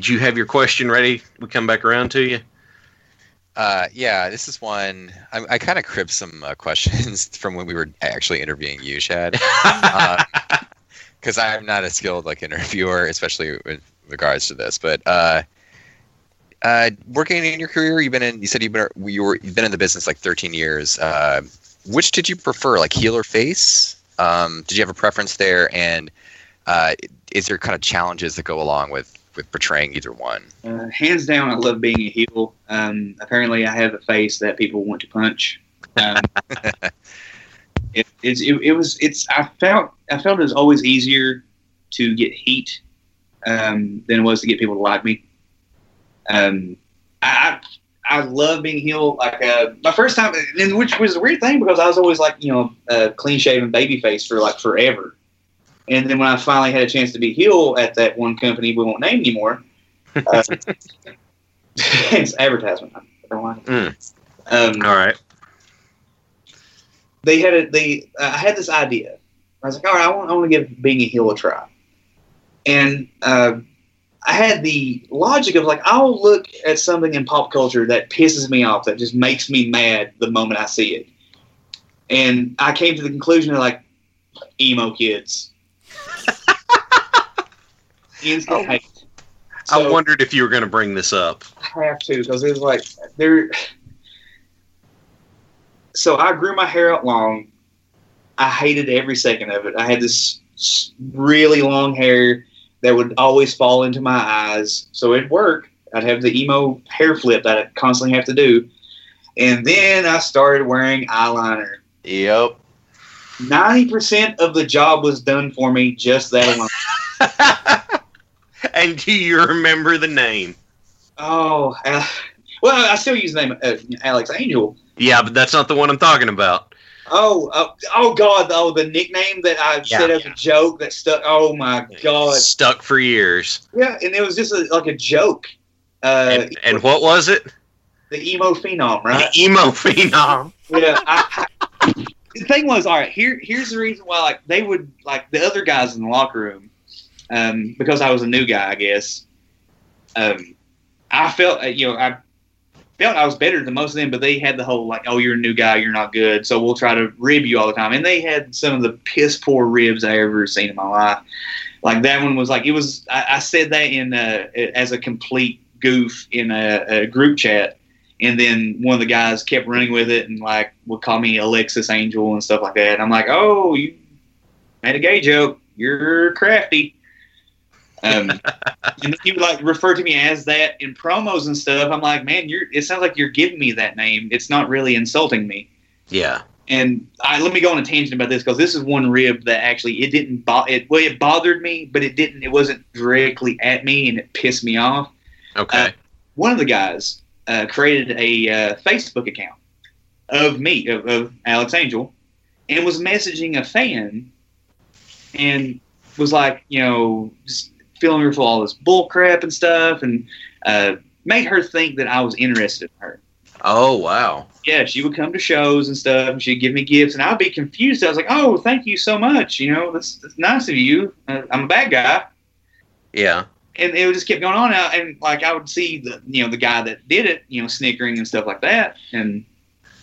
did you have your question ready? We come back around to you. Uh, yeah, this is one. I, I kind of cribbed some uh, questions from when we were actually interviewing you, Shad, because uh, I'm not a skilled like interviewer, especially with regards to this. But uh, uh, working in your career, you've been in. You said you've been you were you've been in the business like 13 years. Uh, which did you prefer, like heel or face? Um, did you have a preference there? And uh, is there kind of challenges that go along with with portraying either one? Uh, hands down, I love being a heel. Um, apparently, I have a face that people want to punch. Um, it, it, it, was it's I felt I felt it was always easier to get heat um, than it was to get people to like me. Um, I I love being heel. Like uh, my first time, and which was a weird thing because I was always like you know a clean shaven baby face for like forever. And then when I finally had a chance to be heel at that one company we won't name anymore, uh, it's advertisement. Mm. Um, All right. They had a they. Uh, I had this idea. I was like, all right, I want, I want to give being a heel a try. And uh, I had the logic of like, I'll look at something in pop culture that pisses me off, that just makes me mad the moment I see it. And I came to the conclusion of like, emo kids Instant oh. hate. So, I wondered if you were going to bring this up. I have to because it's like there. So I grew my hair out long. I hated every second of it. I had this really long hair that would always fall into my eyes. So it'd work. I'd have the emo hair flip that I constantly have to do. And then I started wearing eyeliner. Yep. 90% of the job was done for me just that alone. and do you remember the name? Oh, uh, well, I still use the name uh, Alex Angel. Yeah, but that's not the one I'm talking about. Oh, uh, oh God! Oh, the nickname that I yeah, said as yeah. a joke that stuck. Oh my God! Stuck for years. Yeah, and it was just a, like a joke. Uh, and, and, what was it? The emo phenom, right? The emo phenom. yeah. I, I, the thing was, all right. Here, here's the reason why. Like they would, like the other guys in the locker room, um, because I was a new guy, I guess. Um, I felt, uh, you know, I felt I was better than most of them, but they had the whole like, "Oh, you're a new guy, you're not good," so we'll try to rib you all the time. And they had some of the piss poor ribs I ever seen in my life. Like that one was like it was. I, I said that in uh, as a complete goof in a, a group chat and then one of the guys kept running with it and like would call me Alexis Angel and stuff like that. And I'm like, oh, you made a gay joke. You're crafty. Um, and he would like refer to me as that in promos and stuff. I'm like, man, you're. It sounds like you're giving me that name. It's not really insulting me. Yeah. And I, let me go on a tangent about this because this is one rib that actually it didn't bo- it well it bothered me, but it didn't. It wasn't directly at me, and it pissed me off. Okay. Uh, one of the guys uh, created a uh, Facebook account of me, of, of, Alex Angel, and was messaging a fan and was like, you know, just filling her full all this bull crap and stuff and uh, made her think that I was interested in her. Oh, wow. Yeah, she would come to shows and stuff and she'd give me gifts and I'd be confused. I was like, oh, thank you so much. You know, that's, that's nice of you. Uh, I'm a bad guy. Yeah and it would just kept going on out and like I would see the you know the guy that did it you know snickering and stuff like that and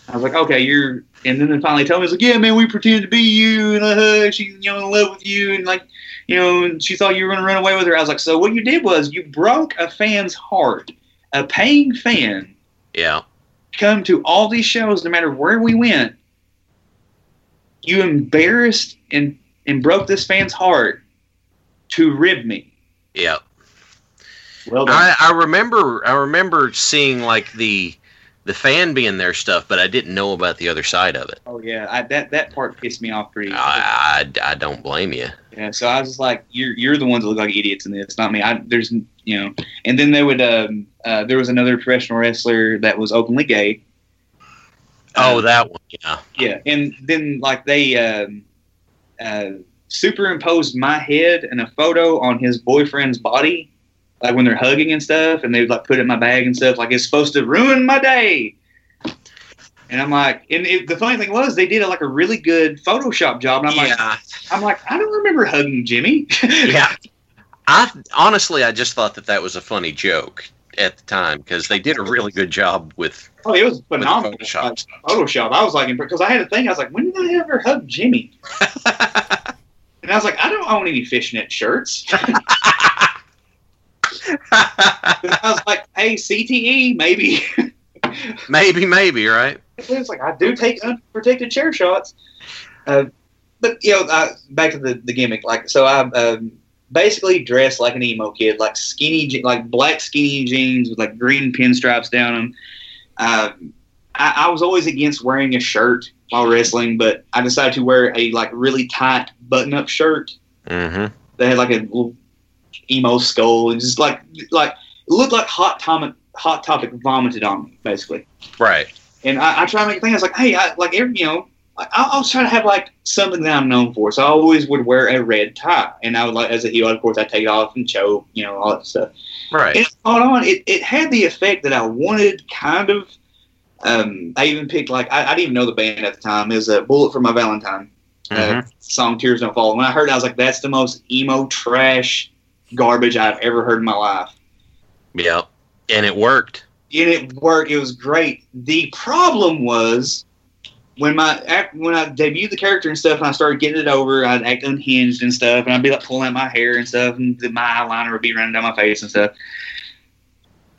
I was like okay you're and then they finally told me it's like yeah man we pretended to be you and uh, she you know in love with you and like you know she thought you were gonna run away with her I was like so what you did was you broke a fan's heart a paying fan yeah come to all these shows no matter where we went you embarrassed and and broke this fan's heart to rib me yeah well done. I, I remember I remember seeing like the the fan being their stuff, but I didn't know about the other side of it. Oh yeah, I, that that part pissed me off pretty. I, I, I, don't blame you. Yeah, so I was just like, you're you're the ones that look like idiots in this, not me. I there's you know, and then they would um uh, there was another professional wrestler that was openly gay. Oh, uh, that one, yeah. Yeah, and then like they um, uh, superimposed my head and a photo on his boyfriend's body like when they're hugging and stuff, and they would like put it in my bag and stuff. Like it's supposed to ruin my day. And I'm like, and it, the funny thing was, they did a, like a really good Photoshop job. And I'm yeah. like, I'm like, I don't remember hugging Jimmy. yeah. I honestly, I just thought that that was a funny joke at the time because they did a really good job with. Oh, it was phenomenal. Photoshop. Photoshop. I was like, because I had a thing. I was like, when did I ever hug Jimmy? and I was like, I don't own any fishnet shirts. I was like, hey, CTE, maybe. maybe, maybe, right? It's like I do take unprotected chair shots. Uh, but you know, uh, back to the, the gimmick. Like, so I um, basically dressed like an emo kid, like skinny, like black skinny jeans with like green pinstripes down them. Uh, I, I, was always against wearing a shirt while wrestling, but I decided to wear a like really tight button-up shirt mm-hmm. that had like a little emo skull and just like like it looked like hot topic hot topic vomited on me basically. Right. And I, I try to make a thing. I was like, hey, I, like every you know I, I was trying to have like something that I'm known for. So I always would wear a red tie, and I would like as a heel, of course, I take it off and choke, you know, all that stuff. Right. And on, it, it had the effect that I wanted, kind of. Um, I even picked like I, I didn't even know the band at the time. It was a Bullet for My Valentine uh, mm-hmm. uh, song, Tears Don't Fall. When I heard, it, I was like, that's the most emo trash garbage I've ever heard in my life. Yeah, and it worked. And it worked. It was great. The problem was when my when I debuted the character and stuff, and I started getting it over, I'd act unhinged and stuff, and I'd be like pulling out my hair and stuff, and my eyeliner would be running down my face and stuff.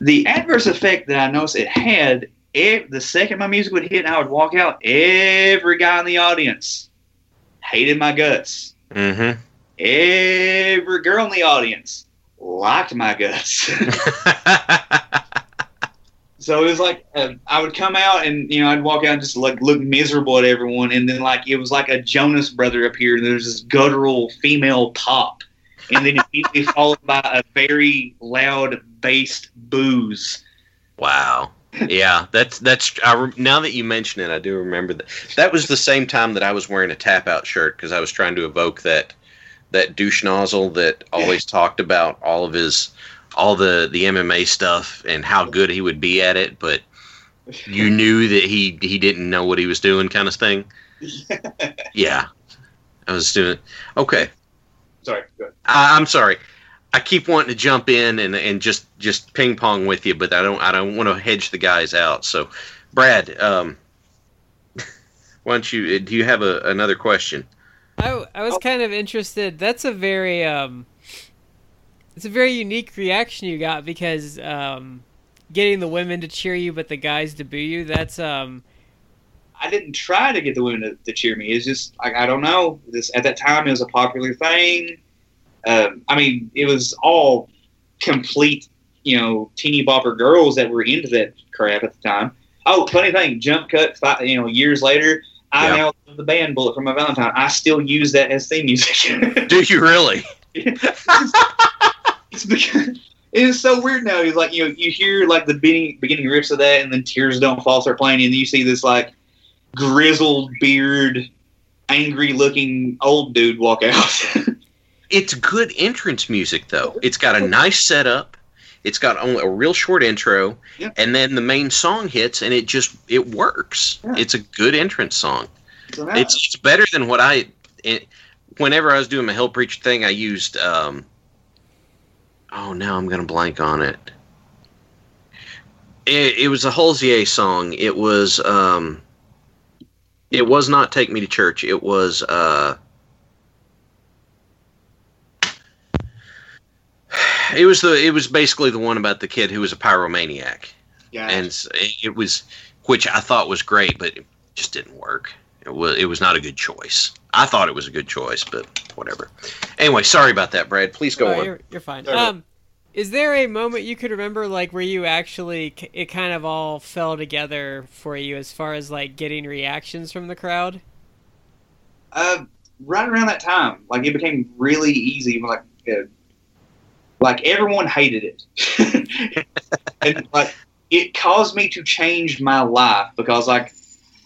The adverse effect that I noticed it had, if the second my music would hit and I would walk out, every guy in the audience hated my guts. Mm-hmm. Every girl in the audience liked my guts. So it was like uh, I would come out and you know I'd walk out and just like look miserable at everyone, and then like it was like a Jonas brother appeared. And there's this guttural female pop, and then immediately followed by a very loud bassed booze. Wow. yeah, that's that's. I, now that you mention it, I do remember that. That was the same time that I was wearing a tap out shirt because I was trying to evoke that that douche nozzle that always talked about all of his all the the MMA stuff and how good he would be at it, but you knew that he he didn't know what he was doing, kind of thing. yeah, I was doing. Okay. Sorry. I, I'm sorry. I keep wanting to jump in and, and just, just ping pong with you, but I don't I don't want to hedge the guys out. So, Brad, um, why don't you do you have a, another question? I, I was kind of interested. That's a very um, it's a very unique reaction you got because um, getting the women to cheer you but the guys to boo you. That's um. I didn't try to get the women to, to cheer me. It's just like I don't know. This at that time it was a popular thing. Um, I mean, it was all complete, you know, teeny bopper girls that were into that crap at the time. Oh, funny thing, jump cut. Five, you know, years later, I yeah. now the band Bullet for My Valentine. I still use that as theme music. Do you really? it's because it is so weird now. He's like, you know, you hear like the beginning beginning riffs of that, and then Tears Don't Fall start playing, and you see this like grizzled beard, angry looking old dude walk out. it's good entrance music though. It's got a nice setup. It's got only a real short intro, yeah. and then the main song hits, and it just it works. Yeah. It's a good entrance song. It's it's better than what I. It, whenever I was doing my Hell Preacher thing, I used um, oh, now I'm gonna blank on it. It, it was a Hozier song. It was um, it was not "Take Me to Church." It was uh, it was the it was basically the one about the kid who was a pyromaniac. Yeah, and it was which I thought was great, but it just didn't work. It was it was not a good choice. I thought it was a good choice, but whatever. Anyway, sorry about that, Brad. Please go on. You're, you're fine. Um, is there a moment you could remember, like where you actually it kind of all fell together for you as far as like getting reactions from the crowd? Uh, right around that time, like it became really easy. Like, uh, like everyone hated it, and like it caused me to change my life because like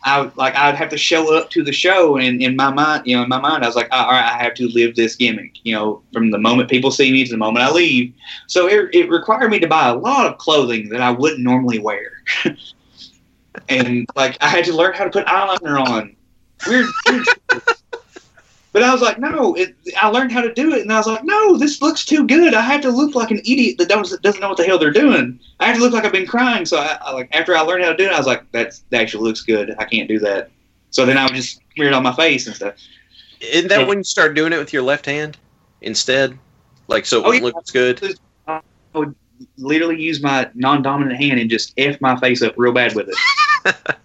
I like I'd have to show up to the show, and in my mind, you know, in my mind, I was like, all right, I have to live this gimmick, you know, from the moment people see me to the moment I leave. So it, it required me to buy a lot of clothing that I wouldn't normally wear, and like I had to learn how to put eyeliner on. Weird. weird But I was like, no, it, I learned how to do it, and I was like, no, this looks too good. I have to look like an idiot that doesn't doesn't know what the hell they're doing. I have to look like I've been crying. So I, I like after I learned how to do it, I was like, that's that actually looks good. I can't do that. So then I would just smear it on my face and stuff. Isn't that when you start doing it with your left hand instead? Like so it Oh, yeah. looks good. I would literally use my non-dominant hand and just f my face up real bad with it.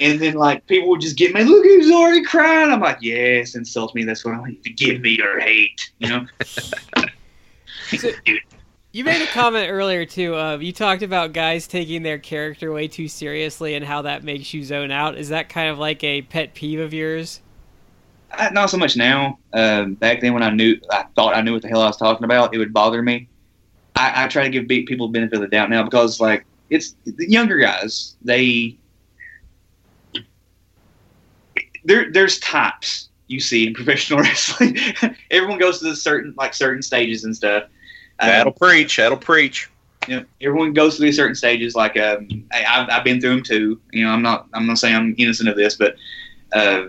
and then like people would just get me, look who's already crying. I'm like, yes, insult me. That's what I want to give me your hate. You know. So- You made a comment earlier too. Uh, you talked about guys taking their character way too seriously and how that makes you zone out. Is that kind of like a pet peeve of yours? I, not so much now. Um, back then, when I knew, I thought I knew what the hell I was talking about. It would bother me. I, I try to give people benefit of the doubt now because, like, it's the younger guys. They there, there's types you see in professional wrestling. Everyone goes to the certain like certain stages and stuff. Um, That'll preach. That'll preach. you know, everyone goes through certain stages. Like um, I, I've, I've been through them too. You know, I'm not I'm not saying I'm innocent of this, but uh,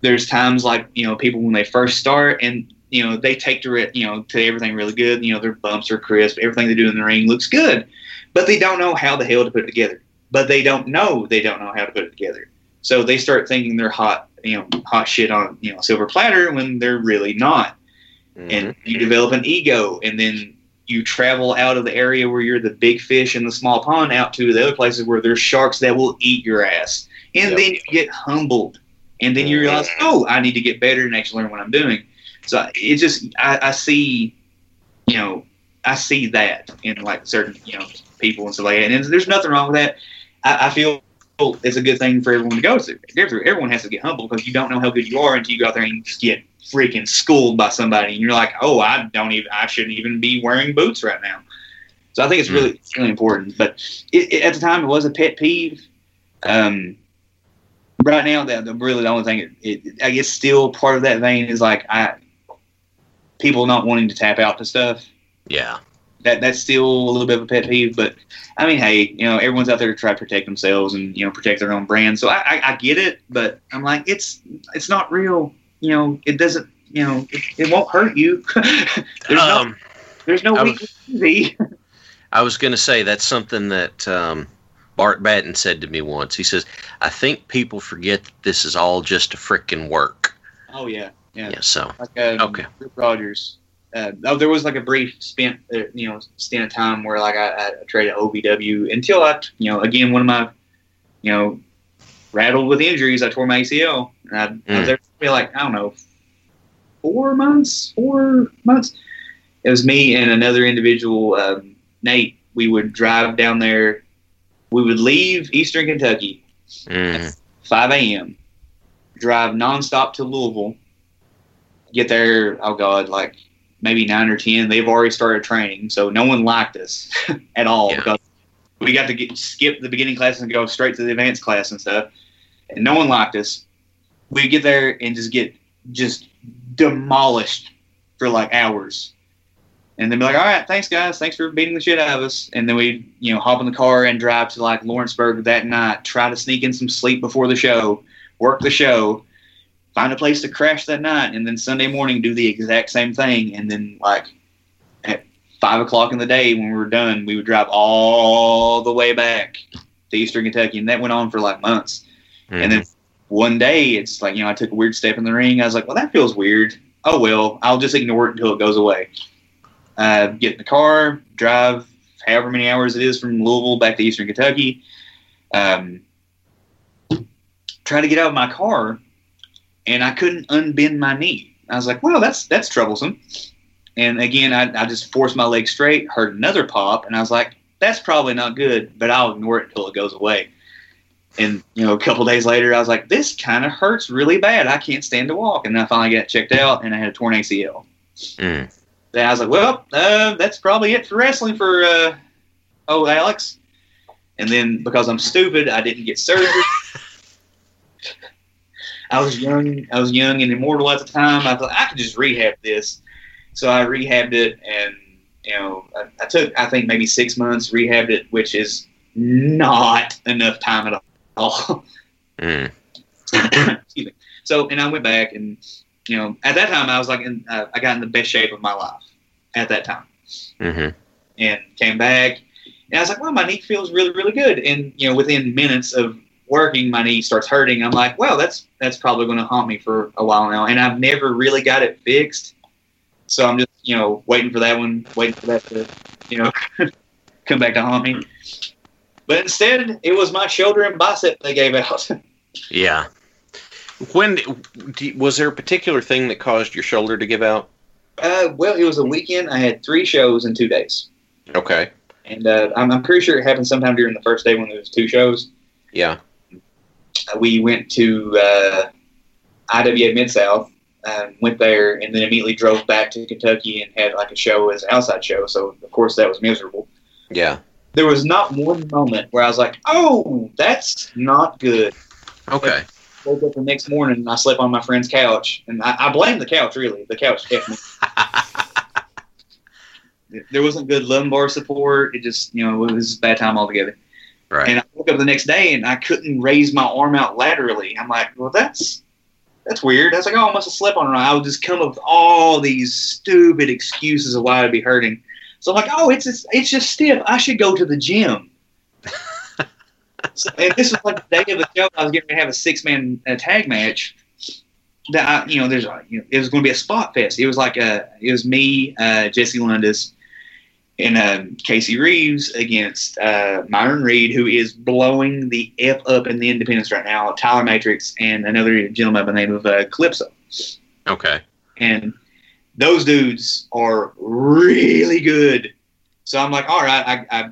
there's times like you know people when they first start and you know they take to it you know to everything really good. You know their bumps are crisp. Everything they do in the ring looks good, but they don't know how the hell to put it together. But they don't know they don't know how to put it together. So they start thinking they're hot, you know, hot shit on you know silver platter when they're really not. Mhm. and you develop an ego and then you travel out of the area where you're the big fish in the small pond out to the other places where there's sharks that will eat your ass. And Yep. then you get humbled. And then you realize oh i need to get better and actually learn what i'm doing. So it just i, I see you know i see that in like certain you know people and stuff like that. And there's nothing wrong with that. I, I feel it's a good thing for everyone to go through. Everyone has to get humble because you don't know how good you are until you go out there and you just get freaking schooled by somebody, and you're like, "Oh, I don't even. I shouldn't even be wearing boots right now." So I think it's really, it's really important. But it, it, at the time, it was a pet peeve. Um, right now, that the, really the only thing, it, I guess, still part of that vein is like I people not wanting to tap out to stuff Yeah. That that's still a little bit of a pet peeve. But I mean, hey, you know, everyone's out there to try to protect themselves and you know protect their own brand. So I, I, I get it, but I'm like, it's it's not real. You know, it doesn't. You know, it, it won't hurt you. there's no Um, there's no I weak easy. I was going to say that's something that um, Bart Batten said to me once. He says, "I think people forget that this is all just a freaking work." Oh yeah, yeah. Yeah. So Like um, Okay. Rick Rogers. Uh, oh, there was like a brief spent, uh, you know, stint of time where like I, I traded OVW until I, you know, again one of my, you know, rattled with injuries. I tore my ACL, and I, I Mm. was there for like I don't know, four months, four months. It was me and another individual, um, Nate. We would drive down there. We would leave Eastern Kentucky mm, 5 a.m. Drive nonstop to Louisville. Get there, oh God, like maybe nine or ten. They've already started training, so no one liked us at all Yeah. because we got to get skip the beginning class and go straight to the advanced class and stuff. And no one liked us. We get there and just get just demolished for like hours. And then be like, all right, thanks guys, thanks for beating the shit out of us. And then we, you know, hop in the car and drive to like Lawrenceburg that night, try to sneak in some sleep before the show, work the show, find a place to crash that night, and then Sunday morning do the exact same thing. And then like at five o'clock in the day when we were done, we would drive all the way back to Eastern Kentucky, and that went on for like months. And then one day, it's like, you know, I took a weird step in the ring. I was like, well, that feels weird. Oh, well, I'll just ignore it until it goes away. Uh, get in the car, drive however many hours it is from Louisville back to Eastern Kentucky. Um, try to get out of my car, and I couldn't unbend my knee. I was like, well, that's that's troublesome. And again, I, I just forced my leg straight, heard another pop, and I was like, that's probably not good, but I'll ignore it until it goes away. And you know, a couple days later, I was like, "This kind of hurts really bad. I can't stand to walk." And I finally got checked out, and I had a torn ACL. Mm. And I was like, "Well, uh, that's probably it for wrestling for uh, oh Alex." And then because I'm stupid, I didn't get surgery. I was young. I was young and immortal at the time. I thought I could just rehab this, so I rehabbed it, and you know, I, I took I think maybe six months rehabbed it, which is not enough time at all. Mm. Excuse me. So, and I went back and you know, at that time I was like, in, uh, I got in the best shape of my life at that time, hmm and came back, and I was like, well, my knee feels really, really good, and you know, within minutes of working, my knee starts hurting. I'm like, well, that's that's probably going to haunt me for a while now, and I've never really got it fixed, so I'm just you know waiting for that one, waiting for that to you know come back to haunt me. But instead, it was my shoulder and bicep they gave out. Yeah. When was there a particular thing that caused your shoulder to give out? Uh, well, it was a weekend. I had three shows in two days, Okay. and uh, I'm, I'm pretty sure it happened sometime during the first day when there was two shows. Yeah. Uh, we went to uh, IWA Mid South, um, went there, and then immediately drove back to Kentucky and had like a show as an outside show. So of course that was miserable. Yeah. There was not one moment where I was like, "Oh, that's not good." Okay. Woke up the next morning and I slept on my friend's couch, and I, I blame the couch. Really, the couch kept me. there wasn't good lumbar support. It just, you know, it was a bad time altogether. Right. And I woke up the next day and I couldn't raise my arm out laterally. I'm like, well, that's that's weird. I was like, oh, I must have slept on it. I would just come up with all these stupid excuses of why I'd be hurting. So I'm like, oh, it's it's, it's just stiff. I should go to the gym. so, and this was like the day of the show. I was getting to have a six man tag match. That I, you know, there's you know, it was going to be a spot fest. It was like a, it was me, uh, Jesse Lundis, and um, Casey Reeves against uh, Myron Reed, who is blowing the F up in the independents right now, Tyler Matrix, and another gentleman by the name of uh, Calypso. Okay. And those dudes are really good. So I'm like, all right, I, I,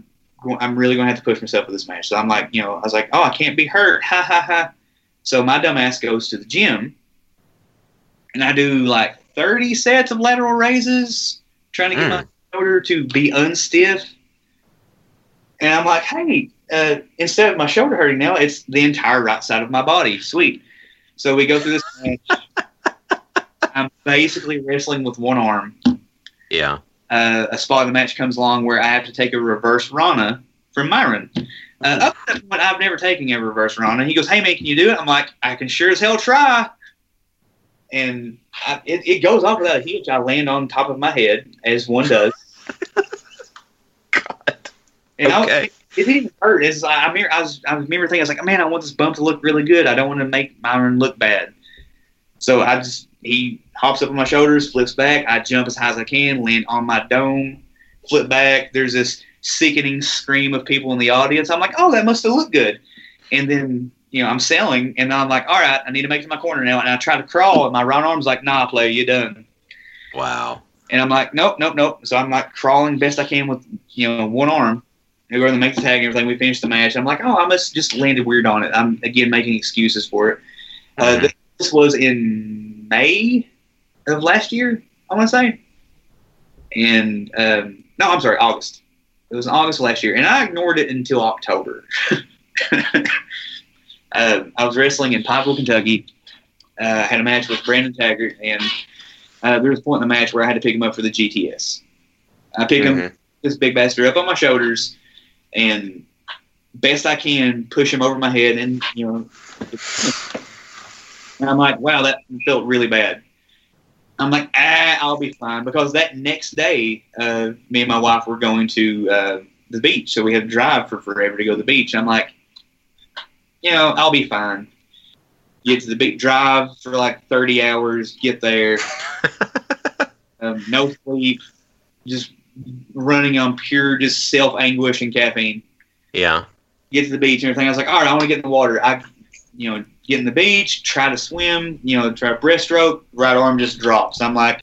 I'm really going to have to push myself for this match. So I'm like, you know, I was like, oh, I can't be hurt. Ha ha ha. So my dumb ass goes to the gym and I do like 30 sets of lateral raises, trying to get Mm. my shoulder to be unstiff. And I'm like, hey, uh, instead of my shoulder hurting now, it's the entire right side of my body. Sweet. So we go through this match. I'm basically wrestling with one arm. Yeah. Uh, a spot in the match comes along where I have to take a reverse Rana from Myron. Uh, up to that point, I've never taken a reverse Rana. He goes, "Hey man, can you do it?" I'm like, "I can sure as hell try." And I, it, it goes off without a hitch. I land on top of my head, as one does. God. And I, Okay. it didn't even hurt. It's, I, I, remember, I, was, I remember thinking, I was like, man, I want this bump to look really good. I don't want to make Myron look bad. So I just, he hops up on my shoulders, flips back. I jump as high as I can, land on my dome, flip back. There's this sickening scream of people in the audience. I'm like, oh, that must have looked good. And then, you know, I'm selling, and I'm like, all right, I need to make it to my corner now. And I try to crawl, and my right arm's like, nah, player, you're done. Wow. And I'm like, nope, nope, nope. So I'm like crawling best I can with, you know, one arm. And go to make the tag and everything. We finish the match. I'm like, oh, I must just landed weird on it. I'm again making excuses for it. Uh, Mhm. this, was in May of last year, I want to say. And um, no, I'm sorry, August. It was in August of last year, and I ignored it until October. uh, I was wrestling in Pikeville, Kentucky. Uh, had a match with Brandon Taggart, and uh, there was a point in the match where I had to pick him up for the GTS. I pick him, Mhm. this big bastard, up on my shoulders, and best I can push him over my head, and you know, and I'm like, wow, that felt really bad. I'm like, ah, I'll be fine because that next day, uh, me and my wife were going to uh, the beach, so we had to drive for forever to go to the beach. I'm like, you know, I'll be fine. Get to the big drive for like 30 hours, get there, um, no sleep, just running on pure just self anguish and caffeine. Yeah. Get to the beach and everything. I was like, all right, I want to get in the water. I, you know, get in the beach, try to swim, you know, try to breaststroke, right arm just drops. I'm like,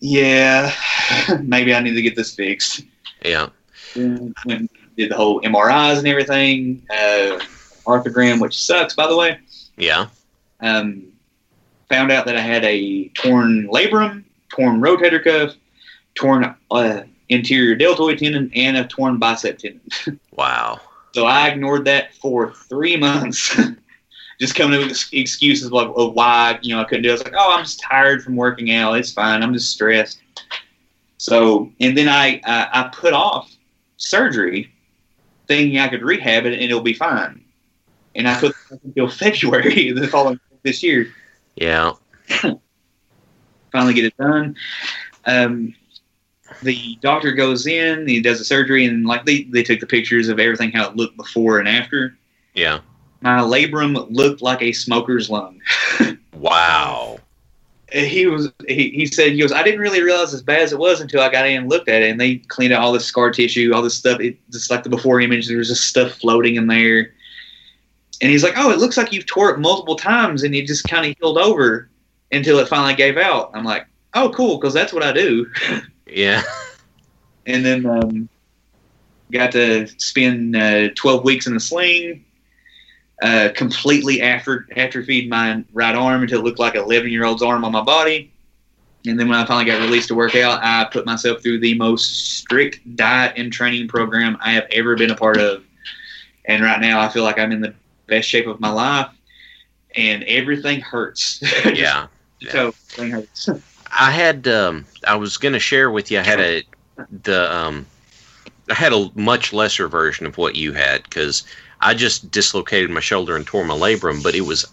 yeah, maybe I need to get this fixed. Yeah. Went and did the whole MRIs and everything, uh, arthrogram, which sucks, by the way. Yeah. Um, found out that I had a torn labrum, torn rotator cuff, torn uh, anterior deltoid tendon, and a torn bicep tendon. Wow. So I ignored that for three months, just coming up with excuses of, of why you know I couldn't do. it. I was like, oh, I'm just tired from working out. It's fine. I'm just stressed. So and then I I, I put off surgery, thinking I could rehab it and it'll be fine. And I put until February the following this year. Yeah. finally get it done. Um, the doctor goes in, he does the surgery, and like they, they took the pictures of everything how it looked before and after. Yeah. My labrum looked like a smoker's lung. Wow. he was he, he said he goes I didn't really realize as bad as it was until I got in and looked at it and they cleaned out all the scar tissue all this stuff it just like the before image there was just stuff floating in there and he's like oh it looks like you've tore it multiple times and it just kind of healed over until it finally gave out I'm like oh cool because that's what I do Yeah. and then um, got to spend uh, 12 weeks in a sling. Uh, completely after atrophied my right arm until it looked like an 11 year old's arm on my body. And then when I finally got released to work out, I put myself through the most strict diet and training program I have ever been a part of. And right now, I feel like I'm in the best shape of my life, and everything hurts. Yeah. so everything hurts. I had um I was gonna share with you I had a the um I had a much lesser version of what you had because I just dislocated my shoulder and tore my labrum, but it was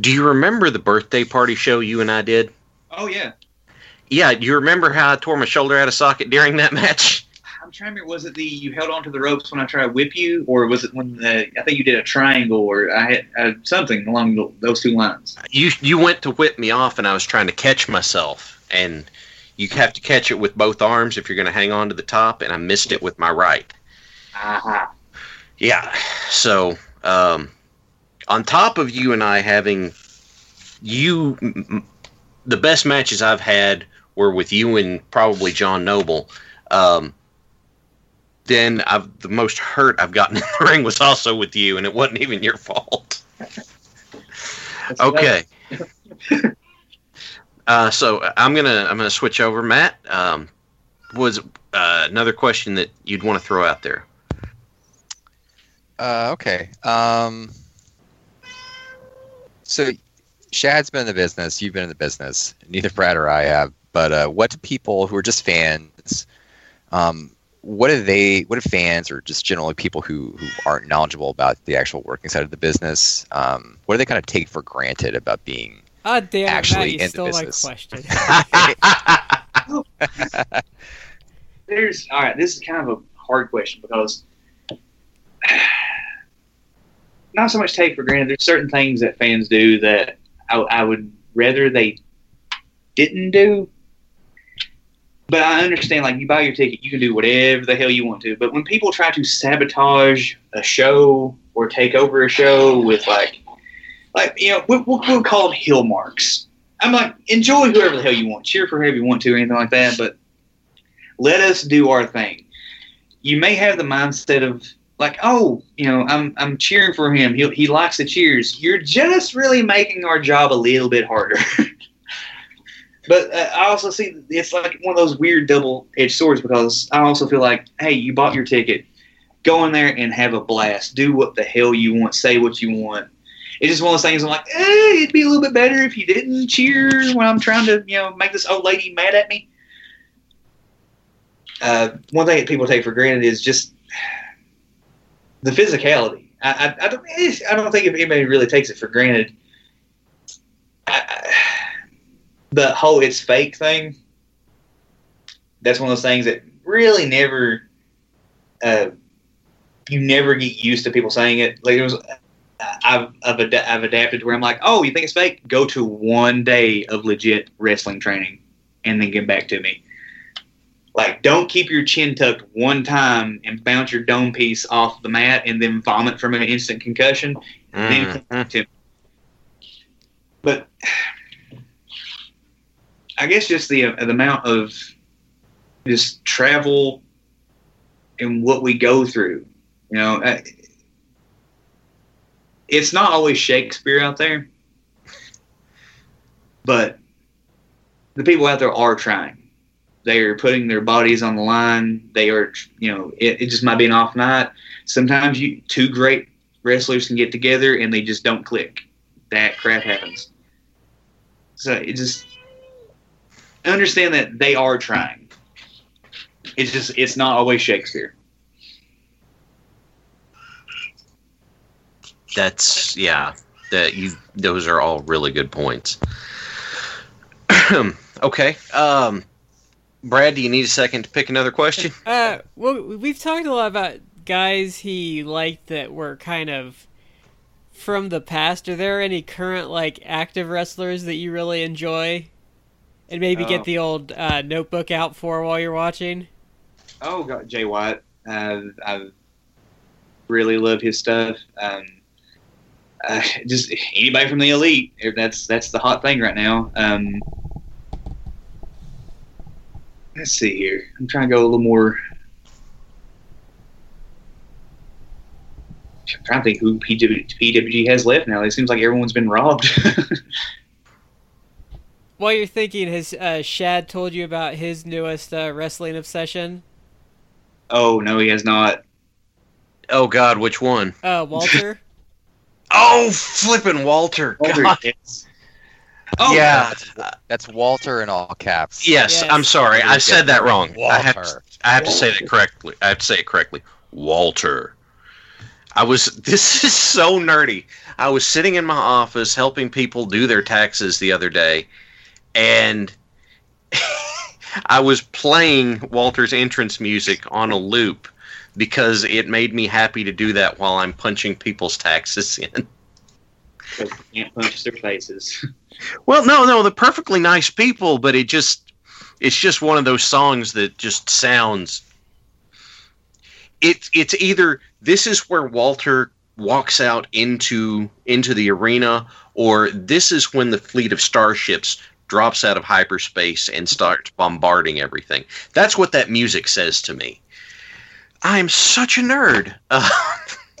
do you remember the birthday party show you and I did? Oh yeah, Yeah, do you remember how I tore my shoulder out of socket during that match? Trying to remember. Was it the you held onto the ropes when I tried to whip you, or was it when the, I think you did a triangle, or I had uh, something along the, those two lines? You you went to whip me off and I was trying to catch myself and you have to catch it with both arms if you're going to hang on to the top and I missed it with my right. Aha. Yeah. So, um, on top of you and I having you, the best matches I've had were with you and probably John Noble. Um, then I've the most hurt I've gotten in the ring was also with you, and it wasn't even your fault. Okay. uh, so I'm gonna I'm gonna switch over, Matt. Um, was uh, another question that you'd want to throw out there? Uh, okay. Um, so Shad's been in the business. You've been in the business. Neither Brad or I have. But uh, what do people who are just fans? Um, what do they? What do fans or just generally people who who aren't knowledgeable about the actual working side of the business? Um, what do they kind of take for granted about being? Ah, damn, Actually Matt, you in the stole my business. question. There's all right. This is kind of a hard question because not so much take for granted. There's certain things that fans do that I, I would rather they didn't do. But I understand, like you buy your ticket, you can do whatever the hell you want to. But when people try to sabotage a show or take over a show with like, like you know, we, we'll, we'll call them heel marks. I'm like, enjoy whoever the hell you want, cheer for whoever you want to, or anything like that. But let us do our thing. You may have the mindset of like, oh, you know, I'm I'm cheering for him. He he likes the cheers. You're just really making our job a little bit harder. but uh, I also see it's like one of those weird double-edged swords because I also feel like, hey, you bought your ticket, go in there and have a blast. Do what the hell you want. Say what you want. It's just one of those things. I'm like, eh, it'd be a little bit better if you didn't cheer when I'm trying to, you know, make this old lady mad at me uh, one thing that people take for granted is just the physicality. I, I, I don't. eh, I don't think if anybody really takes it for granted. I, the whole "it's fake" thing. That's one of those things that really never. Uh, you never get used to people saying it. Like it was. I've I've, ad- I've adapted to where I'm like, oh, you think it's fake? Go to one day of legit wrestling training, and then get back to me. Like, don't keep your chin tucked one time and bounce your dome piece off the mat and then vomit from an instant concussion. Then come back to me. But I guess just the, uh, the amount of just travel and what we go through, you know, uh, it's not always Shakespeare out there, but the people out there are trying they are putting their bodies on the line. They are, you know, it, it just might be an off night. Sometimes you two great wrestlers can get together and they just don't click. That crap happens. So it just understand that they are trying. It's just it's not always Shakespeare. That's yeah. That you those are all really good points. okay. Um, Brad, do you need a second to pick another question? Uh, well, we've talked a lot about guys he liked that were kind of from the past. Are there any current like active wrestlers that you really enjoy, and maybe Oh. get the old uh, notebook out for while you're watching? Oh God, Jay White. Uh, I really love his stuff. Um, uh, just anybody from the elite. That's that's the hot thing right now. Um, let's see here. I'm trying to go a little more. I'm trying to think who PW, PWG has left now. It seems like everyone's been robbed. While you're thinking, has uh, Shad told you about his newest uh, wrestling obsession? oh no, he has not. Oh God, which one? Uh, Walter. Oh, flipping Walter. God. Yes. Oh, yeah. That's, that's Walter in all caps. Yes, Yes. I'm sorry. I said that wrong. I have, Walter. I have to say that correctly. I have to say it correctly. Walter. I was. This is so nerdy. I was sitting in my office helping people do their taxes the other day, and I was playing Walter's entrance music on a loop because it made me happy to do that while I'm punching people's taxes in. Because they can't punch their faces. Well, no, no, they're perfectly nice people, but it just it's just one of those songs that just sounds it's it's either this is where Walter walks out into into the arena or this is when the fleet of starships drops out of hyperspace and starts bombarding everything. That's what that music says to me. I'm such a nerd.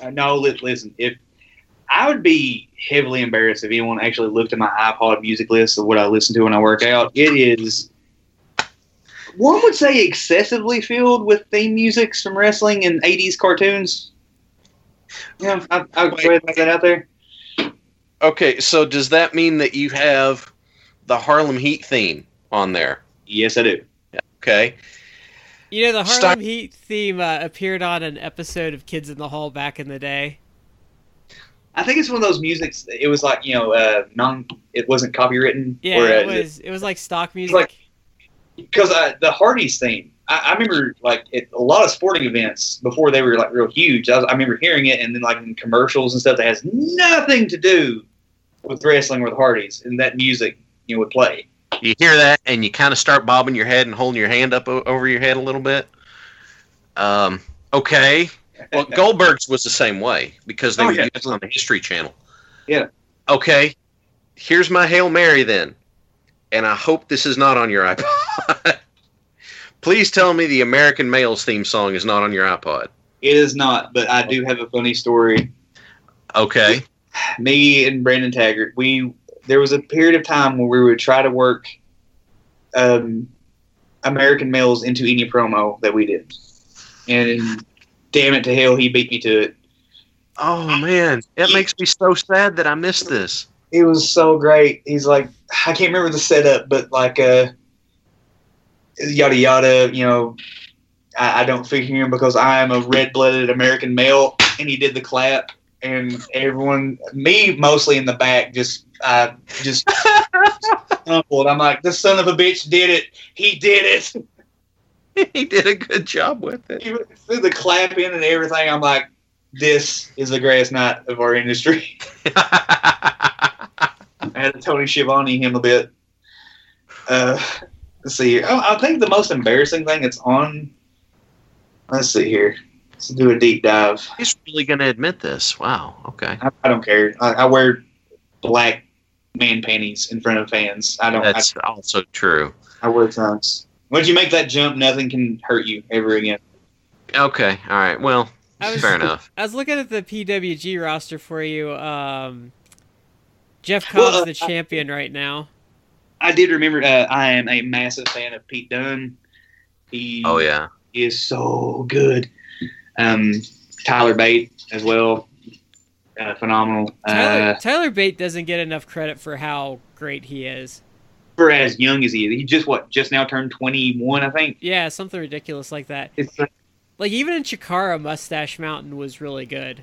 Uh, no, li- listen. If I would be heavily embarrassed if anyone actually looked at my iPod music list of what I listen to when I work out. It is, one would say, excessively filled with theme musics from wrestling and '80s cartoons. Yeah, I, I'll go ahead and put that out there. okay, so does that mean that you have the Harlem Heat theme on there? Yes, I do. Okay. You know, the Harlem Start- Heat theme uh, appeared on an episode of Kids in the Hall back in the day. I think it's one of those musics. It was like you know, uh, non. It wasn't copywritten. Yeah, or, uh, it was. It was like stock music. like- because uh, the Hardys theme, I, I remember like at a lot of sporting events before they were like real huge. I, was, I remember hearing it, and then like in commercials and stuff that has nothing to do with wrestling or the Hardys, and that music you would play. You hear that, and you kind of start bobbing your head and holding your hand up o- over your head a little bit. Um, okay. Well, Goldberg's was the same way because they Oh, were yeah. used on the History Channel. Yeah. Okay. Here's my Hail Mary then, and I hope this is not on your iPod. Please tell me the American Males theme song is not on your iPod. It is not, but I do have a funny story. Okay. Me and Brandon Taggart, we there was a period of time where we would try to work um, American males into any promo that we did, and damn it to hell, he beat me to it. Oh man, it makes me so sad that I missed this. it was so great. He's like, I can't remember the setup, but like, uh, yada yada. You know, I, I don't figure him because I am a red blooded American male, and he did the clap, and everyone, me mostly in the back, just, I just stumbled. I'm like, the son of a bitch did it. He did it. he did a good job with it. He threw the clapping and everything. I'm like, this is the greatest night of our industry. I had to Tony Schiavone him a bit. Uh, let's see here. Oh, I think the most embarrassing thing that's on. Let's see here. Let's do a deep dive. He's really going to admit this. Wow. Okay. I, I don't care. I, I wear black man panties in front of fans. I don't. That's also true. I, I wear trunks. Once you make that jump, nothing can hurt you ever again. Okay. All right. Well, I was, fair enough. I was looking at the PWG roster for you. Um, Jeff Well, Cobb's uh, the champion right now. I did remember. Uh, I am a massive fan of Pete Dunne. He Oh yeah. He is so good. Um, Tyler Bate as well, uh, phenomenal. Tyler, Uh, Tyler Bate doesn't get enough credit for how great he is. for as young as he is, he just what just now turned twenty one, I think. Yeah, something ridiculous like that. It's Like even in Chikara, Mustache Mountain was really good.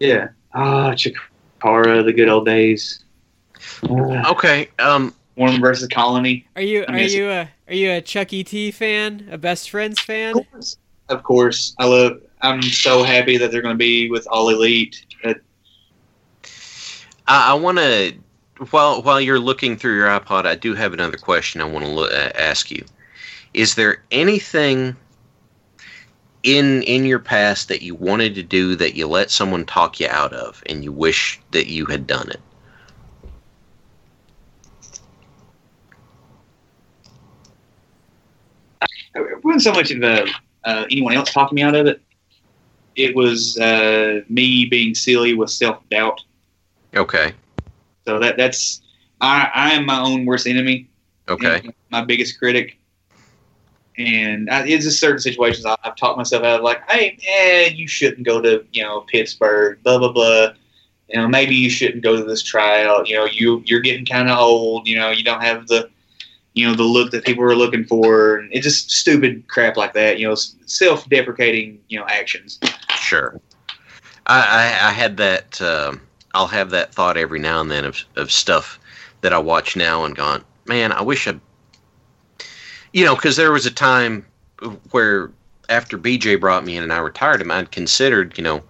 yeah. Ah, Chikara, the good old days. Uh, Okay. Um. Mormon versus Colony. Are you are you a are you a Chuck E. T. fan? A Best Friends fan? Of course, of course. I love. I'm so happy that they're going to be with All Elite. Uh, I, I want to while while you're looking through your iPod, I do have another question I want to uh, ask you. Is there anything in in your past that you wanted to do that you let someone talk you out of, and you wish that you had done it? it wasn't so much of uh, anyone else talking me out of it. It was uh, me being silly with self doubt. Okay. So that that's I, I am my own worst enemy. Okay. my biggest critic. And I, it's just certain situations I, I've talked myself out of, like, hey, man, you shouldn't go to, you know, Pittsburgh, blah, blah, blah. You know, maybe you shouldn't go to this tryout. You know, you, you're getting kind of old. You know, you don't have the, you know, the look that people are looking for. And it's just stupid crap like that, you know, self deprecating, you know, actions. Sure. I, I, I had that. Um, I'll have that thought every now and then of of stuff that I watch now and gone, man, I wish I. You know, because there was a time where after BJ brought me in and I retired him, I'd considered, you know,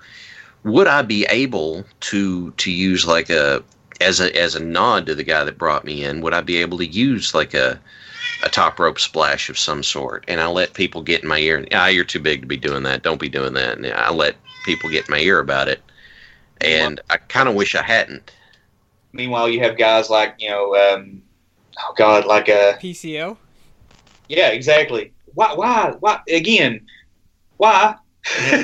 would I be able to to use like a as a as a nod to the guy that brought me in, would I be able to use like a a top rope splash of some sort? And I let people get in my ear. Ah, you're too big to be doing that. Don't be doing that. And I let people get in my ear about it. And I kind of wish I hadn't. Meanwhile, you have guys like, you know, um, oh, God, like, a PCO. yeah, exactly. Why, why, why, again, why?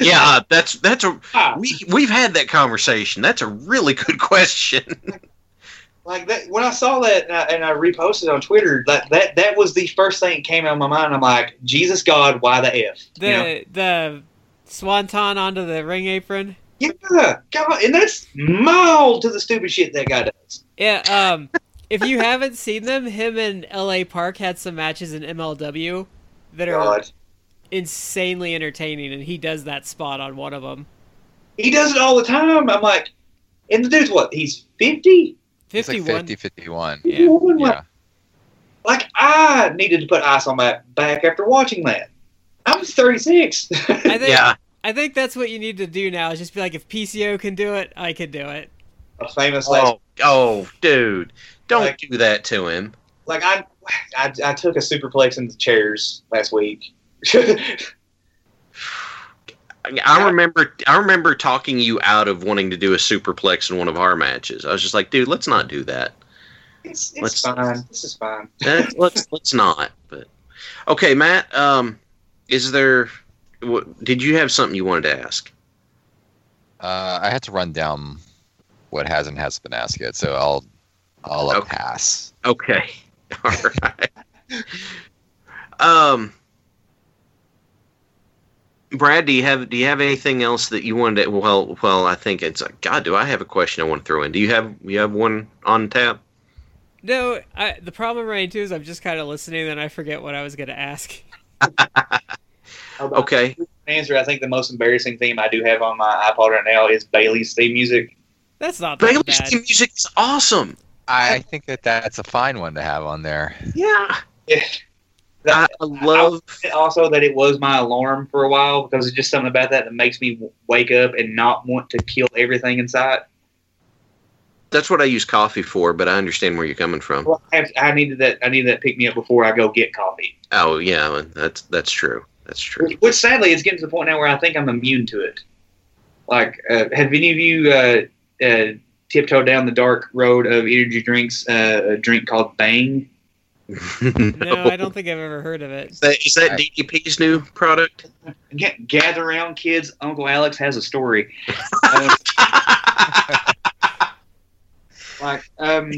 Yeah, that's that's a Why? we we've had that conversation. That's a really good question. like that when I saw that and I, and I reposted on Twitter, that, that that was the first thing that came out of my mind. I'm like, Jesus God, why the f? The You know? the swanton onto the ring apron. Yeah, God, and that's mild to the stupid shit that guy does. Yeah. Um. if you haven't seen them, him and L.A. Park had some matches in MLW that are God, insanely entertaining, and he does that spot on one of them. he does it all the time. I'm like, and the dude's what? He's fifty. It's like Fifty-one. 50, 51. Yeah. Like, Yeah. like I needed to put ice on my back after watching that. I was 36. I think. yeah, I think that's what you need to do now. Is just be like, if PCO can do it, I can do it. a famous oh, last Oh, oh, dude, don't Like- do that to him. like I, I, I took a superplex into chairs last week. I remember I remember talking you out of wanting to do a superplex in one of our matches. I was just like, dude, let's not do that. it's it's Let's- fine. This is fine. Eh, let's let's not. But okay, Matt. Um, is there? What, did you have something you wanted to ask? Uh, I had to run down what has and hasn't been asked yet, so I'll I'll uh, Okay. pass. Okay, all right. um, Brad, do you have do you have anything else that you wanted to? Well, well, I think it's like God. Do I have a question I want to throw in? Do you have you have one on tap? No, I, the problem right too is I'm just kind of listening, and I forget what I was going to ask. Okay. Answer. I think the most embarrassing theme I do have on my iPod right now is Bailey's theme music. That's not that Bailey's bad. theme music is awesome. I think that that's a fine one to have on there. Yeah, Yeah. I, I love. also that it was my alarm for a while because it's just something about that that makes me wake up and not want to kill everything inside. That's what I use coffee for, but I understand where you're coming from. Well, I, have, I needed that. I needed that pick me up before I go get coffee. Oh yeah, that's that's true. That's true. Which, which sadly, it's getting to the point now where I think I'm immune to it. Like, uh, have any of you uh, uh, tiptoed down the dark road of energy drinks? Uh, a drink called Bang. No, I don't think I've ever heard of it. Is that, is that I- DDP's new product? Get, gather around, kids. Uncle Alex has a story. Uh, like, um,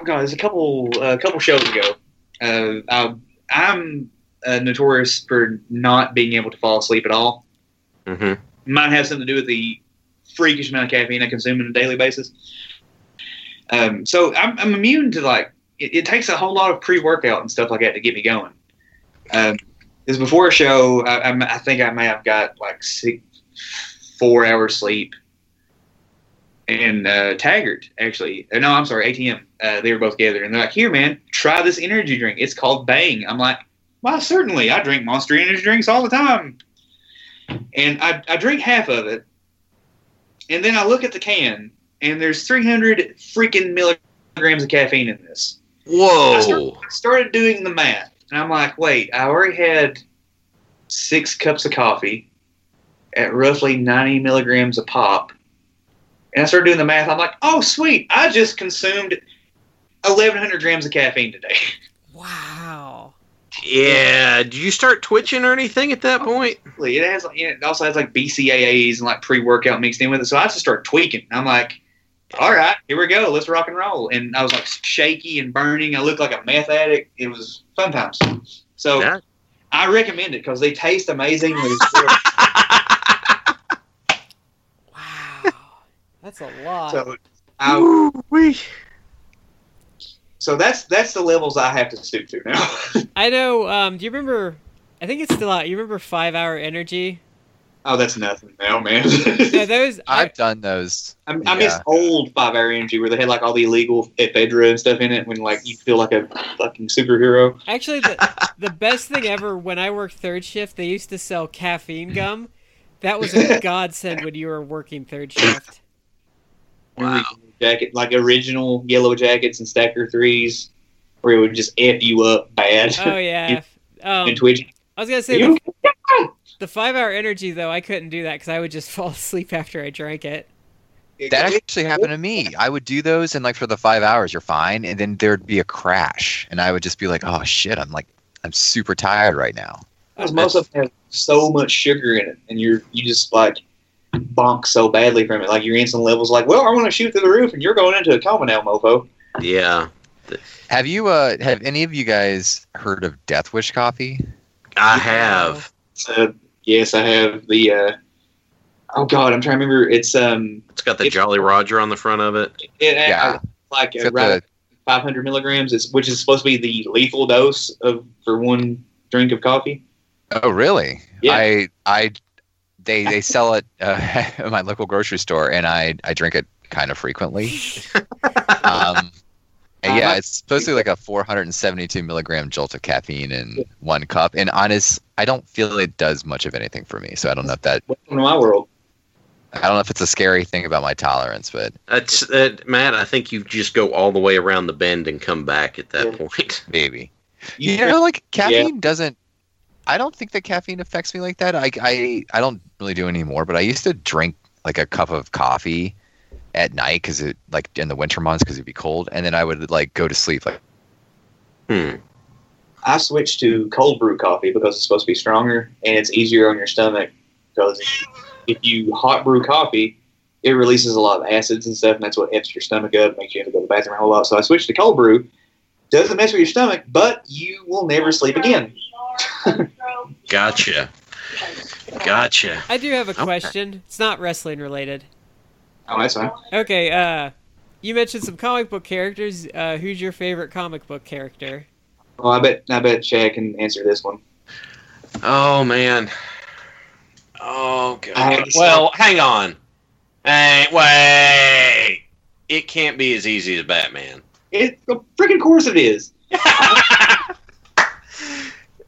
oh God, there's a couple a couple shows ago. Uh, I, I'm uh, notorious for not being able to fall asleep at all. hmm might have something to do with the freakish amount of caffeine I consume on a daily basis. Um, so I'm, I'm immune to like it, it takes a whole lot of pre workout and stuff like that to get me going. Um, because before a show, I, I'm- I think I may have got like six, four hours sleep. and uh, Taggart actually. Uh, no, I'm sorry, ATM. Uh, they were both together, and they're like, "Here, man, try this energy drink. It's called Bang." I'm like, "Why, certainly. I drink Monster energy drinks all the time." And I, I drink half of it, and then I look at the can, and there's 300 freaking milligrams of caffeine in this. Whoa. I started doing the math, and I'm like, wait, I already had six cups of coffee at roughly 90 milligrams a pop. And I started doing the math. I'm like, oh, sweet. I just consumed 1,100 grams of caffeine today. Wow. Yeah. Did you start twitching or anything at that point? It has, it also has like BCAAs and like pre-workout mixed in with it. So I just start tweaking. I'm like, all right, here we go. Let's rock and roll. And I was like shaky and burning. I looked like a meth addict. It was fun times. So Yeah. I recommend it because they taste amazing. Wow. That's a lot. so, I, Ooh-wee. so that's that's the levels I have to stoop to now. I know. Um, do you remember? I think it's still out. You remember Five Hour Energy? Oh, that's nothing now, man. Yeah, those. I, I've done those. I, I miss old Five Hour Energy where they had like all the illegal ephedra and stuff in it when like you feel like a fucking superhero. actually, the the best thing ever when I worked third shift, they used to sell caffeine gum. That was a godsend when you were working third shift. Wow. Jacket like original yellow jackets and stacker threes where it would just f you up bad Oh yeah. Um, and twitch. I was gonna say the, the five hour energy though. I couldn't do that because I would just fall asleep after I drank it. That actually happened to me. I would do those, and like for the five hours, you're fine, and then there'd be a crash, and I would just be like, "Oh shit, I'm like, I'm super tired right now." Because most of them have so much sugar in it, and you're you just like bonk so badly from it. Like your insulin levels, like, well, I want to shoot through the roof, and you're going into a coma now, mofo. Yeah. Have you? Uh, have any of you guys heard of Death Wish coffee? I have. So yes, I have the. uh Oh God, I'm trying to remember. It's um, It's got the It- Jolly Roger on the front of it. it, Yeah. like It's uh, right the- 500 milligrams, is which is supposed to be the lethal dose of for one drink of coffee. Oh, really? Yeah. I, I, they, they sell it uh, at my local grocery store, and I, I drink it kind of frequently. Um, and yeah, it's supposed to be like a 472 milligram jolt of caffeine in one cup. And honest, I don't feel it does much of anything for me. So I don't know if that, Welcome to my world. I don't know if it's a scary thing about my tolerance, but That's uh, Matt. I think you just go all the way around the bend and come back at that Yeah. point. maybe. You, You know, like caffeine doesn't. I don't think that caffeine affects me like that. I, I, I don't really do anymore, but I used to drink like a cup of coffee at night because it like in the winter months because it'd be cold, and then I would like go to sleep like Hmm. I switched to cold brew coffee because it's supposed to be stronger and it's easier on your stomach. Because if you hot brew coffee, it releases a lot of acids and stuff, and that's what F's your stomach up, makes you have to go to the bathroom a whole lot. So I switched to cold brew. Doesn't mess with your stomach, but you will never sleep again. Gotcha. Gotcha. I do have a Okay. question. It's not wrestling related. Oh, that's fine. Okay. Uh, you mentioned some comic book characters. Uh, who's your favorite comic book character? Well, I bet I bet Chad can answer this one. Oh man. Oh god. Well, hang on. Hey, wait. It can't be as easy as Batman. It, of freaking course it is.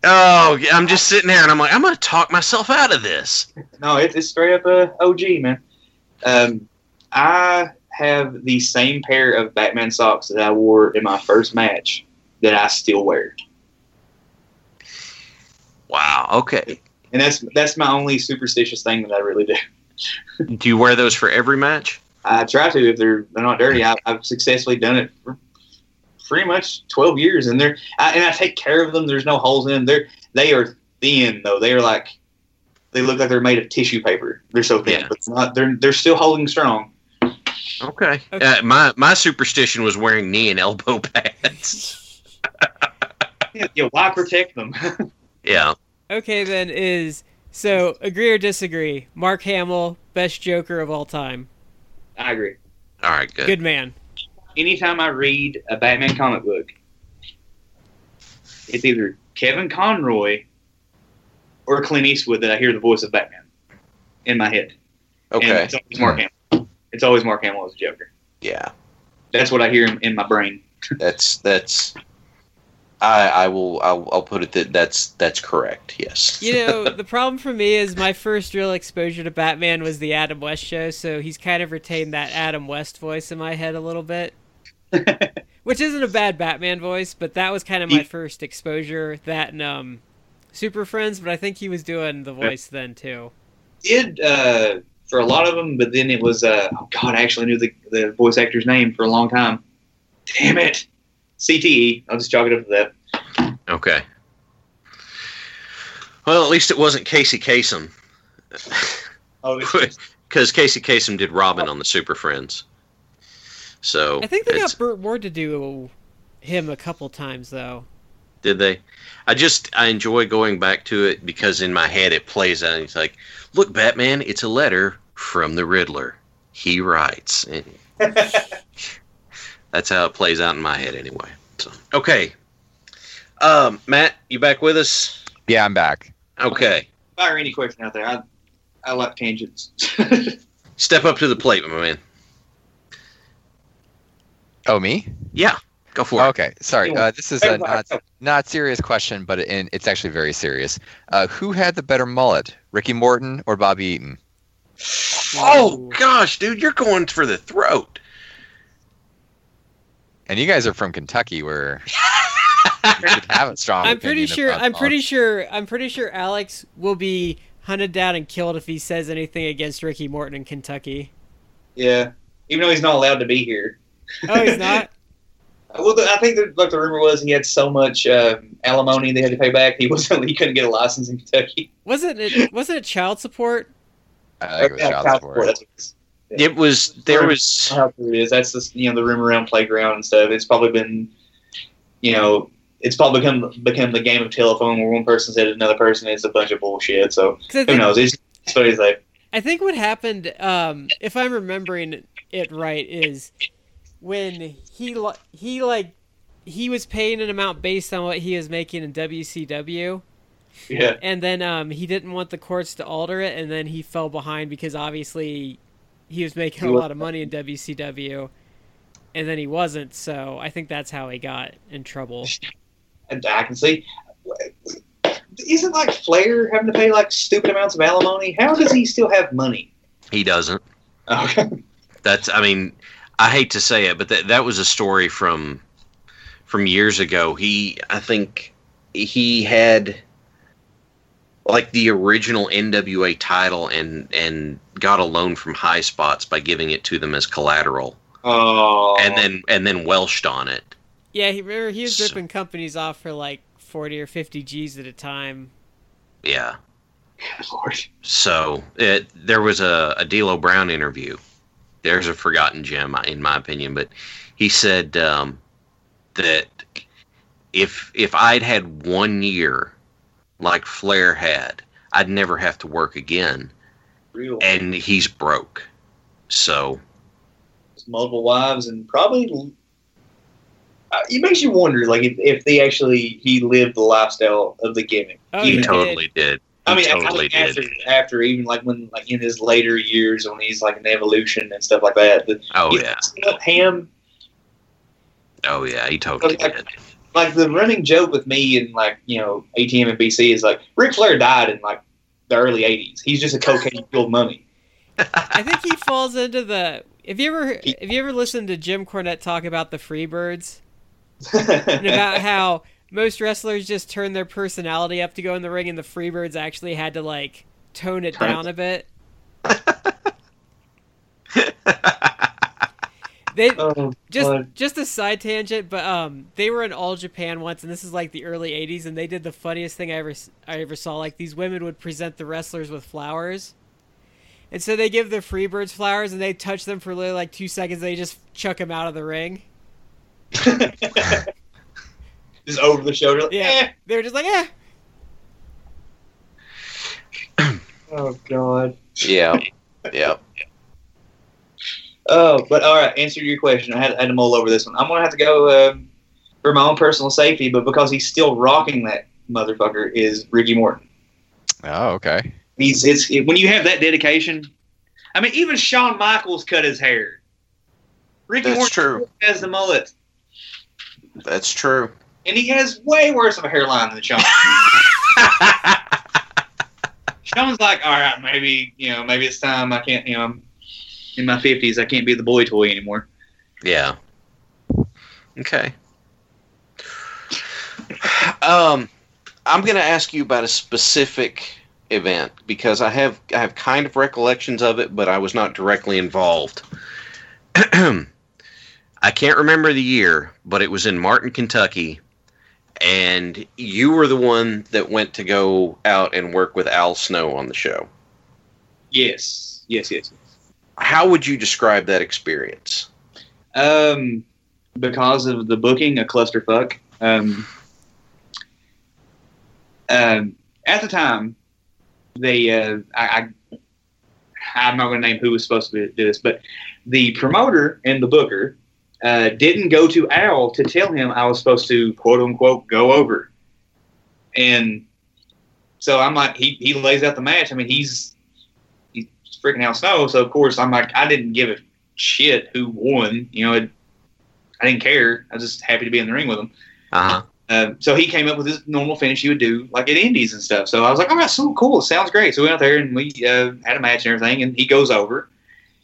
Oh, I'm just sitting there and I'm like, I'm gonna talk myself out of this. No, it, it's straight up uh, OG, man. Um, I have the same pair of Batman socks that I wore in my first match that I still wear, Wow. Okay. and that's that's my only superstitious thing that I really do. Do you wear those for every match? I try to if they're they're not dirty. I, I've successfully done it for pretty much twelve years, and they're I, and I take care of them. There's no holes in them. They're they are thin though. They're like they look like they're made of tissue paper. They're so thin, Yeah. but not, they're they're still holding strong. Okay. Okay. Uh, my my superstition was wearing knee and elbow pads. Yeah, yeah, why protect them? yeah. Okay, then is so agree or disagree? Mark Hamill, best Joker of all time. I agree. All right. Good. Good man. anytime I read a Batman comic book, it's either Kevin Conroy or Clint Eastwood that I hear the voice of Batman in my head. And Okay. it's always Mark Hamill. It's always Mark Hamill as a Joker. Yeah, That's what I hear in, in my brain. that's that's. I I will I'll, I'll put it that that's that's correct. Yes. You know, the problem for me is my first real exposure to Batman was the Adam West show, so he's kind of retained that Adam West voice in my head a little bit. Which isn't a bad Batman voice, but that was kind of my You- first exposure. That and um, Super Friends, but I think he was doing the voice then too. Did uh, for a lot of them, but then it was uh, oh god, I actually knew the the voice actor's name for a long time. Damn it, CTE. I'll just chalk it up to that. Okay. Well, at least it wasn't Casey Kasem, Oh, because Casey Kasem did Robin on the Super Friends. So I think they it's- got Burt Ward to do him a couple times though. Did they? I just I enjoy going back to it because in my head it plays out. And it's like, look, Batman, it's a letter from the Riddler. He writes. That's how it plays out in my head anyway. So okay, um, Matt, you back with us? Yeah, I'm back. Okay, Fire any question out there. I I like tangents. step up to the plate, my man. Oh, me? Yeah, go for it. Okay, sorry. Uh, this is a not not serious question, but in, it's actually very serious. Uh, who had the better mullet, Ricky Morton or Bobby Eaton? Oh gosh, dude, you're going for the throat. And you guys are from Kentucky, where you should have a strong. I'm pretty sure. I'm pretty sure. I'm pretty sure Alex will be hunted down and killed if he says anything against Ricky Morton in Kentucky. yeah, even though he's not allowed to be here. Oh, he's not. Well, the, I think the, like the rumor was he had so much um, alimony they had to pay back. He wasn't. He couldn't get a license in Kentucky. Wasn't it? Wasn't it child support? I think it was Yeah, child child support. support, that's what it is. It was there was How true it is. That's just you know the rumor around playground and stuff. It's probably been, you know, it's probably become become the game of telephone where one person said another person it's a bunch of bullshit. So I who think, knows? It's, it's what he's like. I think what happened, um, if I'm remembering it right, is when he li- he like he was paying an amount based on what he was making in WCW, Yeah, and then um, he didn't want the courts to alter it, and then he fell behind because obviously he was making a lot of money in WCW, and then he wasn't. So I think that's how he got in trouble. and I can see. Isn't like Flair having to pay like stupid amounts of alimony? How does he still have money? he doesn't. Okay. That's I mean, I hate to say it, but that that was a story from from years ago. He I think he had like the original NWA title and and got a loan from High Spots by giving it to them as collateral. Oh, And then and then Welshed on it. Yeah, he remember he was So- ripping companies off for like forty or fifty G's at a time. Yeah. Good Lord. So it, there was a, a D'Lo Brown interview. There's a forgotten gem, in my opinion, but he said um, that if if I'd had one year like Flair had, I'd never have to work again. Real. And he's broke. So multiple wives and probably uh, it makes you wonder like if, if they actually he lived the lifestyle of the gimmick Oh, he he Even- did. totally did. He i mean totally I mean, after, after even like when like in his later years when he's like in evolution and stuff like that the, Oh yeah. know, him Oh yeah. He totally Okay. did. like the running joke with me and like you know atm and bc is like Ric flair died in like the early 80s he's just a cocaine fueled mummy I think he falls into the. Have you ever have you ever listened to Jim Cornette talk about the Freebirds and about how most wrestlers just turn their personality up to go in the ring, and the Freebirds actually had to like tone it down a bit. They oh, just God. just a side tangent, but um, they were in All Japan once, and this is like the early '80s, and they did the funniest thing I ever I ever saw. Like these women would present the wrestlers with flowers, and so they give the Freebirds flowers, and they touch them for literally like two seconds. They just chuck them out of the ring. just over the shoulder like, Yeah. eh. They were just like, eh. oh god Yeah. Yeah. Oh, but all right. Answer your question. I had, I had to mull over this one. I'm gonna have to go um, for my own personal safety, but because he's still rocking that motherfucker is Ricky Morton. Oh, okay. He's it's it, when you have that dedication. I mean, even Shawn Michaels cut his hair. Ricky That's Morton true. has the mullet, That's true. And he has way worse of a hairline than Shawn. Sean's like, all right, maybe you know, maybe it's time. I can't, you know, I'm in my fifties. I can't be the boy toy anymore. Yeah. Okay. Um, I'm going to ask you about a specific event because I have I have kind of recollections of it, but I was not directly involved. I can't remember the year, but it was in Martin, Kentucky, and you were the one that went to go out and work with Al Snow on the show. Yes, yes, yes. How would you describe that experience? Um, because of the booking, a clusterfuck. Um, um, at the time, they, uh, I, I, I'm not going to name who was supposed to do this, but the promoter and the booker uh, didn't go to Al to tell him I was supposed to quote unquote go over, and so I'm like, he he lays out the match. I mean, he's he's freaking out Snow, so of course I'm like, I didn't give a shit who won. You know, it, I didn't care. I was just happy to be in the ring with him. Uh huh. Um, so he came up with his normal finish he would do, like at Indies and stuff. So I was like, all right, so cool. Sounds great. So we went out there and we uh, had a match and everything. And he goes over,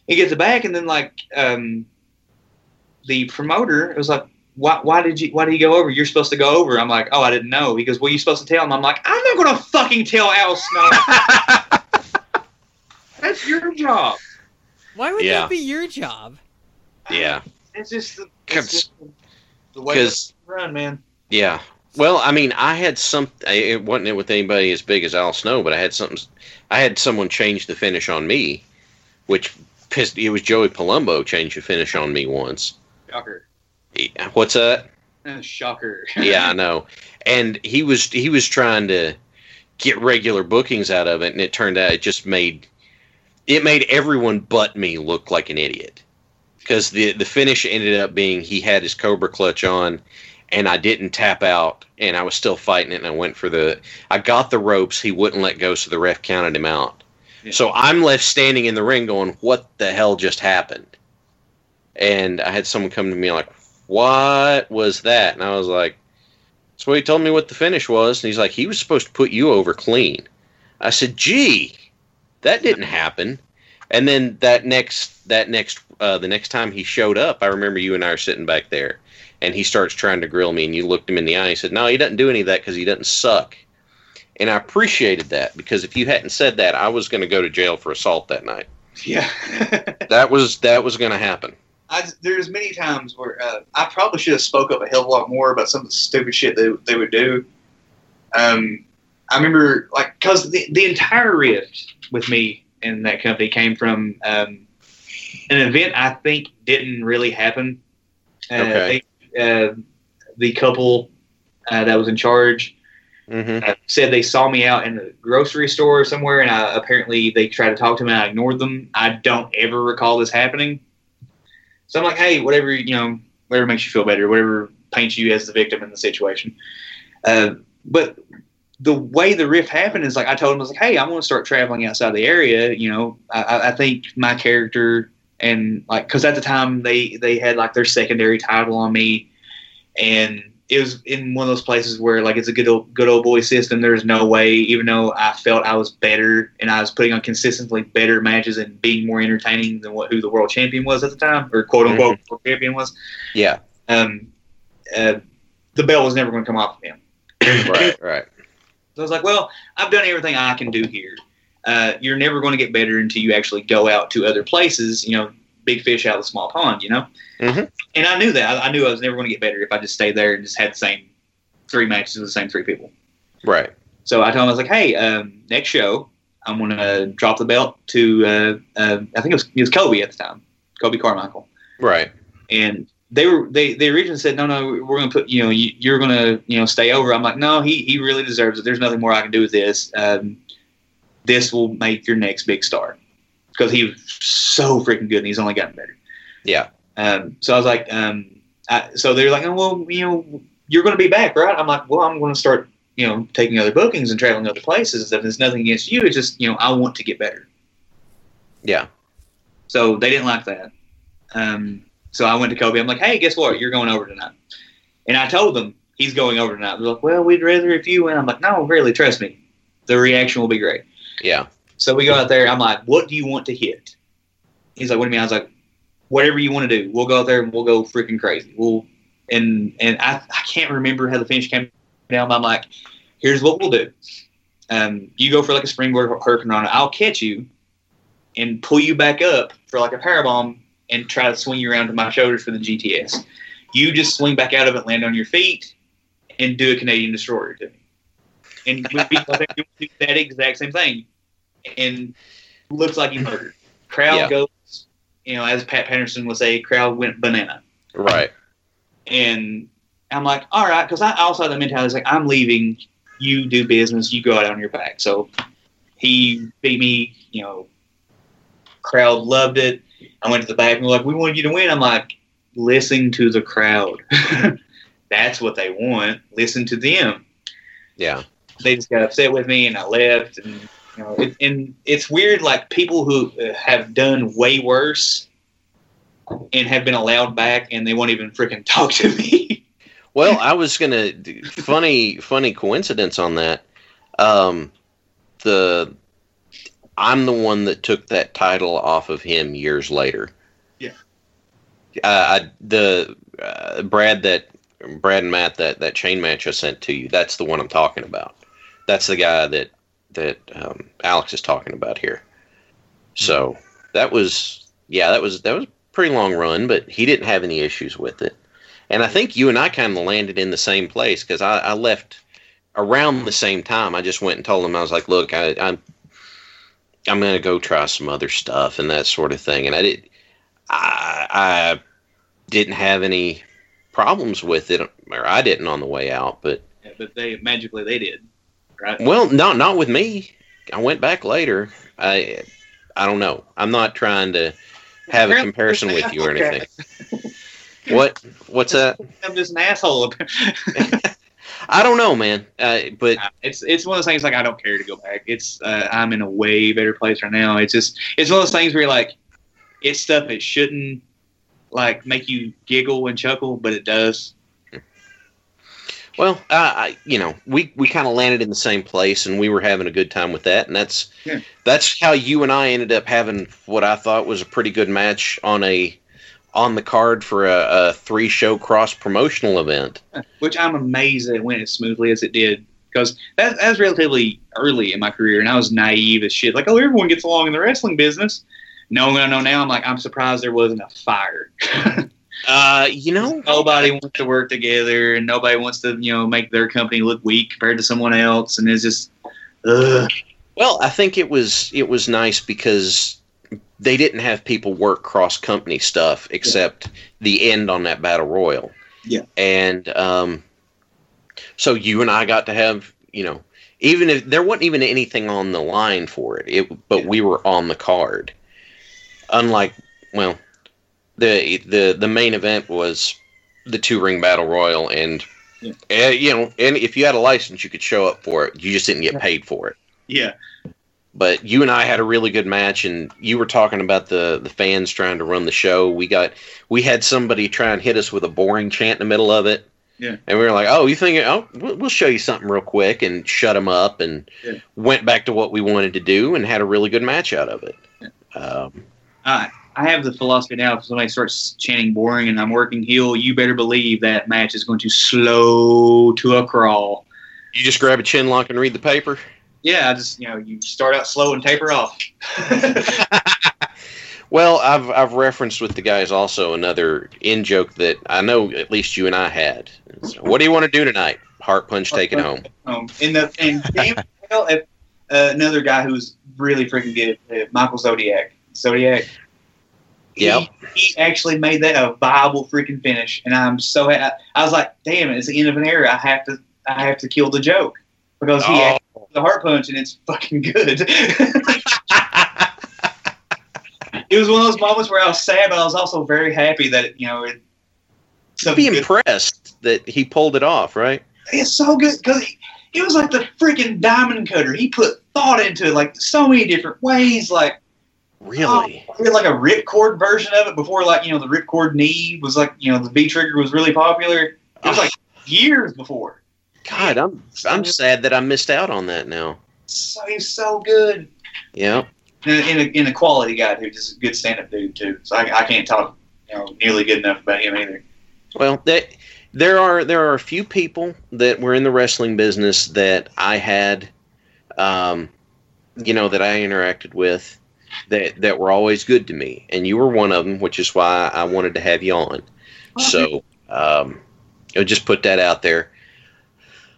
he gets it back, and then like um, the promoter was like, why, why did you why did he go over? You're supposed to go over. I'm like, oh, I didn't know. He goes, well, you supposed to tell him. I'm like, I'm not gonna fucking tell Al Snow. That's your job. Why would Yeah. that be your job? yeah. It's just the, Cause- it's just the way Because it's run, man. Yeah. Well, I mean, I had some. It wasn't with anybody as big as Al Snow, but I had something. I had someone change the finish on me, which pissed. It was Joey Palumbo changed the finish on me once. Shocker. Yeah, What's that? Shocker. Yeah, I know. And he was he was trying to get regular bookings out of it, and it turned out it just made it made everyone but me look like an idiot because the the finish ended up being he had his Cobra clutch on, and I didn't tap out, and I was still fighting it, and I went for the I got the ropes, he wouldn't let go, so the ref counted him out. Yeah. So I'm left standing in the ring going, "What the hell just happened?" And I had someone come to me like, "What was that?" And I was like. So he told me what the finish was, and he's like, he was supposed to put you over clean. I said, gee, that didn't happen. And then that next that next uh, the next time he showed up, I remember you and I are sitting back there, and he starts trying to grill me, and you looked him in the eye and said, no, he doesn't do any of that because he doesn't suck. And I appreciated that because if you hadn't said that, I was going to go to jail for assault that night. Yeah. That was that was going to happen. I, there's many times where uh, I probably should have spoke up a hell of a lot more about some of the stupid shit they, they would do. Um, I remember, like, because the, the entire rift with me and that company came from um, an event I think didn't really happen. Uh, Okay. they, uh, the couple uh, that was in charge hmm uh, said they saw me out in the grocery store or somewhere, and I, apparently they tried to talk to me, and I ignored them. I don't ever recall this happening. So I'm like, hey, whatever you know, whatever makes you feel better, whatever paints you as the victim in the situation. Uh, but the way the rift happened is like I told him, I was like, hey, I'm going to start traveling outside the area. You know, I- I, think my character and like because at the time they they had like their secondary title on me, and it was in one of those places where like it's a good old good old boy system. There's no way, even though I felt I was better and I was putting on consistently better matches and being more entertaining than what who the world champion was at the time, or quote unquote world champion was. Yeah. Um, uh, the belt was never going to come off of him. Right. Right. So I was like, well, I've done everything I can do here. Uh, you're never going to get better until you actually go out to other places. You know, big fish out of the small pond. You know. Mhm. And I knew that. I, I knew I was never going to get better if I just stayed there and just had the same three matches with the same three people. Right. So I told him I was like, hey, um, next show I'm going to drop the belt to uh, uh, I think it was it was Kobe at the time, Kobe Carmichael, Right. and they were they they originally said no no we're going to put you know you, you're going to you know stay over. I'm like no he he really deserves it. There's nothing more I can do with this. Um, this will make your next big star because he was so freaking good and he's only gotten better. Yeah. Um, so I was like, um, I, so they're like, oh, well, you know, you're going to be back, right? I'm like, well, I'm going to start, you know, taking other bookings and traveling other places. And there's nothing against you. It's just, you know, I want to get better. Yeah. So they didn't like that. Um, so I went to Kobe. I'm like, hey, guess what? You're going over tonight. And I told them he's going over tonight. They're like, well, we'd rather if you went. I'm like, no, really, trust me. The reaction will be great. Yeah. So we go out there. I'm like, what do you want to hit? He's like, what do you mean? I was like, whatever you want to do. We'll go out there and we'll go freaking crazy. We'll and and I, I can't remember how the finish came down. But I'm like, here's what we'll do. Um, you go for like a springboard hurricane on it. I'll catch you and pull you back up for like a power bomb and try to swing you around to my shoulders for the GTS. You just swing back out of it, land on your feet, and do a Canadian destroyer to me. And we do that exact same thing. And looks like he murdered. Crowd Yeah. goes, you know, as Pat Patterson would say, crowd went banana. Right. And I'm like, all right, because I also had the mentality, like, I'm leaving, you do business, you go out on your back. So he beat me, you know, crowd loved it. I went to the back and were like, we wanted you to win. I'm like, listen to the crowd. That's what they want. Listen to them. Yeah. They just got upset with me and I left. And, you know, it, and it's weird, like people who have done way worse and have been allowed back and they won't even freaking talk to me. Well, I was gonna funny funny coincidence on that. Um, the I'm the one that took that title off of him years later. Yeah. Uh, I, the uh, Brad that Brad and Matt that that chain match I sent to you. That's the one I'm talking about. That's the guy that that um, Alex is talking about here. So that was yeah that was that was a pretty long run, but he didn't have any issues with it. And I think you and I kind of landed in the same place because I, I left around the same time. I just went and told him I was like, "Look, I, I'm I'm gonna go try some other stuff and that sort of thing." And I did, I, I didn't have any problems with it, or I didn't on the way out. But Yeah, but they magically they did, right? well, no, not with me. I went back later. I I don't know. I'm not trying to have a comparison with you or anything. What what's that? I'm just an asshole. I don't know, man. Uh, but it's it's one of those things like I don't care to go back. It's uh, I'm in a way better place right now. It's just it's one of those things where you're like it's stuff that shouldn't like make you giggle and chuckle, but it does. Well, uh, I, you know, we, we kind of landed in the same place, and we were having a good time with that, and that's Yeah. that's how you and I ended up having what I thought was a pretty good match on a on the card for a, a three show cross promotional event. Which I'm amazed that it went as smoothly as it did because that, that was relatively early in my career, and I was naive as shit. Like, oh, everyone gets along in the wrestling business. What I know now, I'm like, I'm surprised there wasn't a fire. Uh, you know, nobody wants to work together and nobody wants to you know make their company look weak compared to someone else and it's just ugh. well, I think it was it was nice because they didn't have people work cross company stuff except the end on that battle royal. Yeah. And um, so you and I got to have you know even if there wasn't even anything on the line for it, it but Yeah. we were on the card. Unlike well, the the the main event was the two ring battle royal and. Yeah. uh, you know, and if you had a license, you could show up for it. You just didn't get paid for it yeah but you and I had a really good match, and you were talking about the the fans trying to run the show. We got we had somebody try and hit us with a boring chant in the middle of it. Yeah. And we were like, "Oh, you think? Oh, we'll show you something real quick," and shut them up, and Yeah. went back to what we wanted to do, and had a really good match out of it. Um, I I have the philosophy now if somebody starts chanting boring and I'm working heel you better believe that match is going to slow to a crawl you just grab a chin lock and read the paper. yeah I just you know you start out slow and taper off Well, I've I've referenced with the guys also another in joke that I know at least you and I had. So, what do you want to do tonight? Heart punch, take it home. um, in the and damn if, uh, another guy who's really freaking good uh, Michael Zodiac Zodiac Yep. he, he actually made that a viable freaking finish, and I'm so ha- I was like, damn it, it's the end of an era. I have to I have to kill the joke because he Oh. actually the heart punch, and it's fucking good. it was one of those moments where I was sad, but I was also very happy that you know it. be good- impressed that he pulled it off, right? It's so good because he, he was like the freaking diamond cutter. He put thought into it, like so many different ways. Like Really? Oh, we had like a ripcord version of it before, like you know, the ripcord knee was like you know the V-Trigger was really popular. It was like years before. God, I'm I'm sad that I missed out on that now. So he's so good. Yeah. And, a, and a quality guy too, just a good stand-up dude too. So I, I can't talk you know nearly good enough about him either. Well, that there are there are a few people that were in the wrestling business that I had, um, you know, that I interacted with that that were always good to me, and you were one of them, which is why I wanted to have you on. So, um, I'll just put that out there.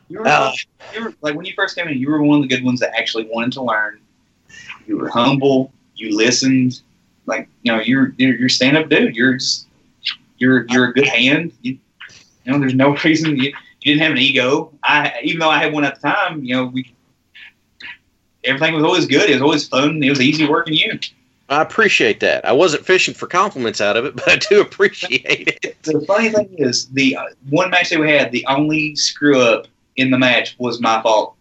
You were, Uh, you were like when you first came in, you were one of the good ones that actually wanted to learn. You were humble. You listened. Like you know, you're you're, you're stand up dude. You're just, you're you're a good hand. You, you know, there's no reason you, you didn't have an ego. I even though I had one at the time, you know, we everything was always good. It was always fun. It was easy working you. I appreciate that. I wasn't fishing for compliments out of it, but I do appreciate it. The funny thing is, the uh, one match that we had, the only screw up in the match was my fault.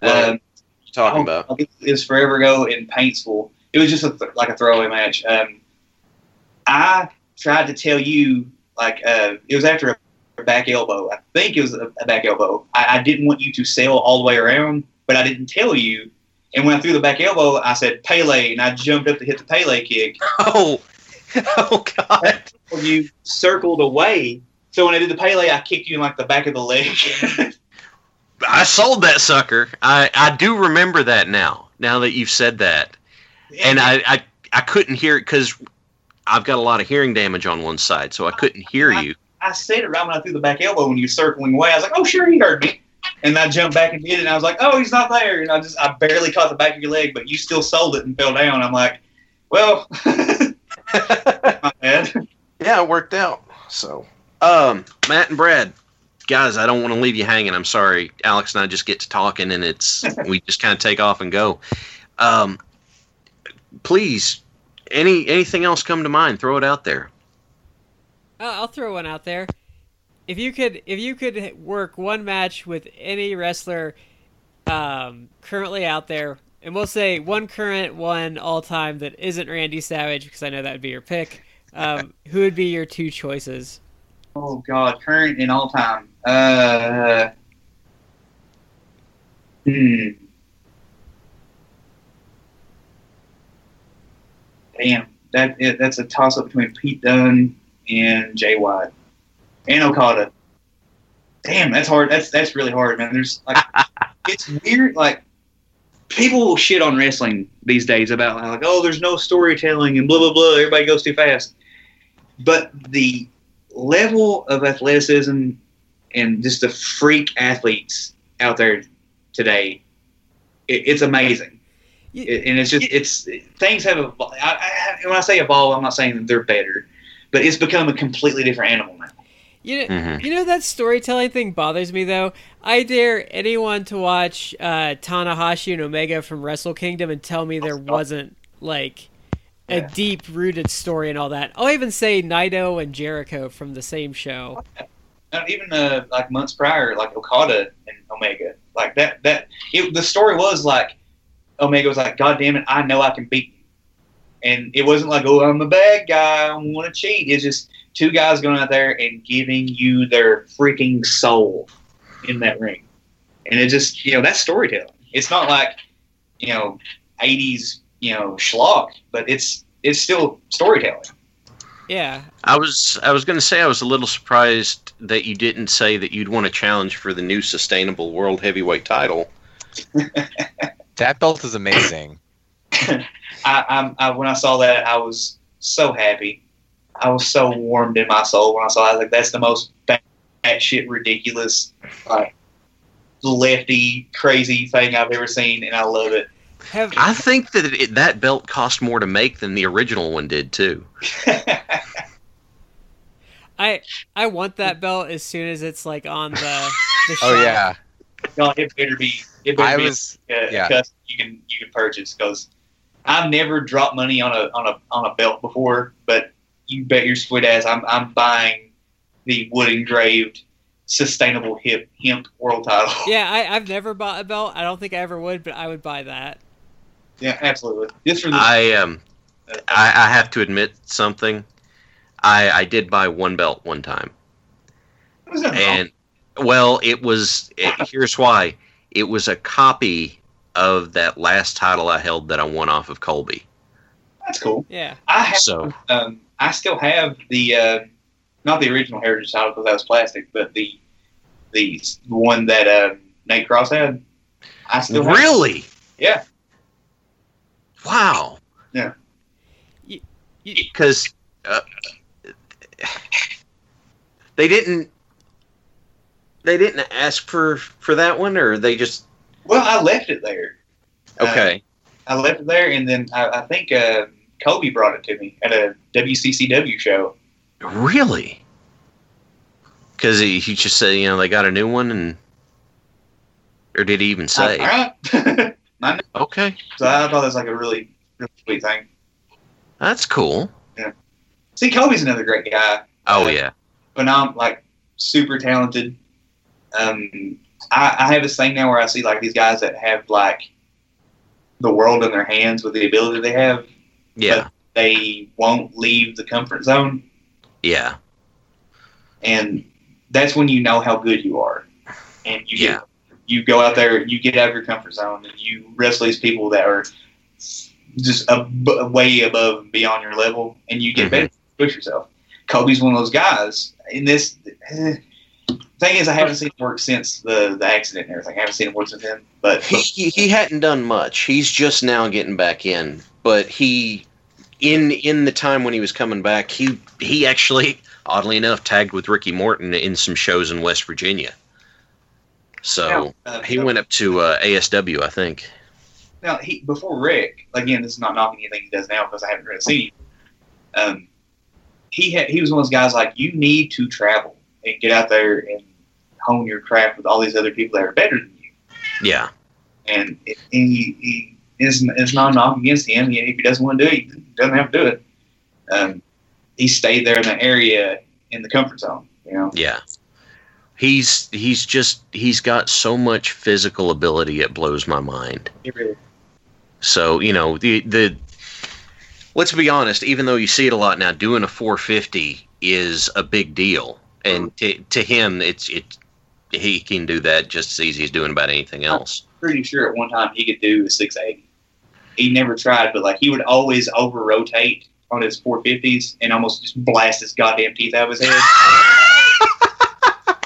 What Um, are you talking about? It was forever ago in Paintsville. It was just a th- like a throwaway match. Um, I tried to tell you like uh, it was after a back elbow. I think it was a, a back elbow. I, I didn't want you to sail all the way around, but I didn't tell you. And when I threw the back elbow, I said Pele, and I jumped up to hit the Pele kick. Oh, oh God! You circled away. So when I did the Pele, I kicked you in like the back of the leg. I sold that sucker. I I do remember that now. Now that you've said that, and I I, I couldn't hear it because I've got a lot of hearing damage on one side, so I couldn't hear you. I said it right when I threw the back elbow when you were circling away. I was like, oh, sure, he heard me. And I jumped back and did it, and I was like, oh, he's not there. And I just, I barely caught the back of your leg, but you still sold it and fell down. I'm like, well, my bad. yeah, it worked out. So, um, Matt and Brad, guys, I don't want to leave you hanging. I'm sorry. Alex and I just get to talking, and it's we just kind of take off and go. Um, please, any anything else come to mind? Throw it out there. Uh, I'll throw one out there. If you could, if you could work one match with any wrestler um, currently out there, and we'll say one current, one all time that isn't Randy Savage, because I know that would be your pick. Um, who would be your two choices? Oh, God, current and all time. Uh, hmm. Damn, that that's a toss up between Pete Dunne and Jay White and Okada. Damn, that's hard. That's that's really hard, man. There's like, it's weird. Like, people will shit on wrestling these days about like, oh, there's no storytelling and blah blah blah. Everybody goes too fast. But the level of athleticism and just the freak athletes out there today, it, it's amazing. You- It- and it's just it's things have evolved. I, I, when I say evolve, I'm not saying that they're better, but it's become a completely different animal now. You know, Mhm. you know that storytelling thing bothers me though. I dare anyone to watch uh, Tanahashi and Omega from Wrestle Kingdom and tell me there wasn't like a Yeah. deep rooted story and all that. I'll even say Naito and Jericho from the same show. Even uh, like months prior, like Okada and Omega, like that. That it, the story was like Omega was like, "God damn it, I know I can beat you," and it wasn't like, "Oh, I'm a bad guy, I want to cheat." It's just two guys going out there and giving you their freaking soul in that ring, and it just you know that's storytelling. It's not like you know '80s you know schlock, but it's it's still storytelling. Yeah, I was I was going to say I was a little surprised that you didn't say that you'd want a challenge for the new sustainable world heavyweight title. That belt is amazing. I, I, I when I saw that, I was so happy. I was so warmed in my soul when I saw. It. I was like, "That's the most shit ridiculous, like lefty crazy thing I've ever seen," and I love it. have I think that it, that belt cost more to make than the original one did too. I I want that belt as soon as it's like on the. the Oh yeah, God, it better be. It better I be was. a, yeah. a you can you can purchase because I've never dropped money on a on a on a belt before, but you bet your sweet ass I'm I'm buying the wood engraved sustainable hip hemp world title. Yeah, I, I've never bought a belt. I don't think I ever would, but I would buy that. Yeah, absolutely. Just for the I um I, I have to admit something. I I did buy one belt one time, was that wrong? and well, it was. It, here's why. It was a copy of that last title I held that I won off of Colby. that's cool. Yeah. I have, So um, I still have the uh, not the original Heritage title because that was plastic, but the the one that uh, Nate Cross had. I still have. really, Yeah. wow. Yeah. You- you- Because uh, they didn't. They didn't ask for for that one, or they just Well, I left it there. Uh, okay. I left it there, and then I, I think uh, Kobe brought it to me at a WCCW show. Really? Because he, he just said, you know, they got a new one, and or did he even say? All right. Okay, so I thought that's like a really, really sweet thing. that's cool. Yeah. See, Kobe's another great guy. Oh Uh, yeah, Phenom, like super talented. Um, I, I have this thing now where I see like these guys that have like the world in their hands with the ability they have. Yeah, They won't leave the comfort zone, yeah, and that's when you know how good you are. And you Yeah. get, you go out there, you get out of your comfort zone, and you wrestle these people that are just a, way above and beyond your level, and you get Mhm. better, push yourself. Kobe's one of those guys. In this eh, thing is, I haven't seen him work since the the accident and everything. I haven't seen him work since then. But he he hadn't done much. He's just now getting back in, but he in in the time when he was coming back, he he actually oddly enough tagged with Ricky Morton in some shows in West Virginia. So uh, he went up to uh, ASW, I think. Now, he before Rick, again, this is not knocking anything he does now because I haven't really seen him. Um, he had, he was one of those guys like you need to travel and get out there and hone your craft with all these other people that are better than you. Yeah, And, it, and he, he is it's not a knock against him. And if he doesn't want to do it, he doesn't have to do it. Um, he stayed there in the area in the comfort zone. You know, yeah. He's he's just he's got so much physical ability it blows my mind. he really So you know the the. Let's be honest. Even though you see it a lot now, doing a 450 is a big deal, and to, to him, it's it. He can do that just as easy as doing about anything else. pretty sure at one time he could do a 680. He never tried, but like he would always over rotate on his 450s and almost just blast his goddamn teeth out of his head.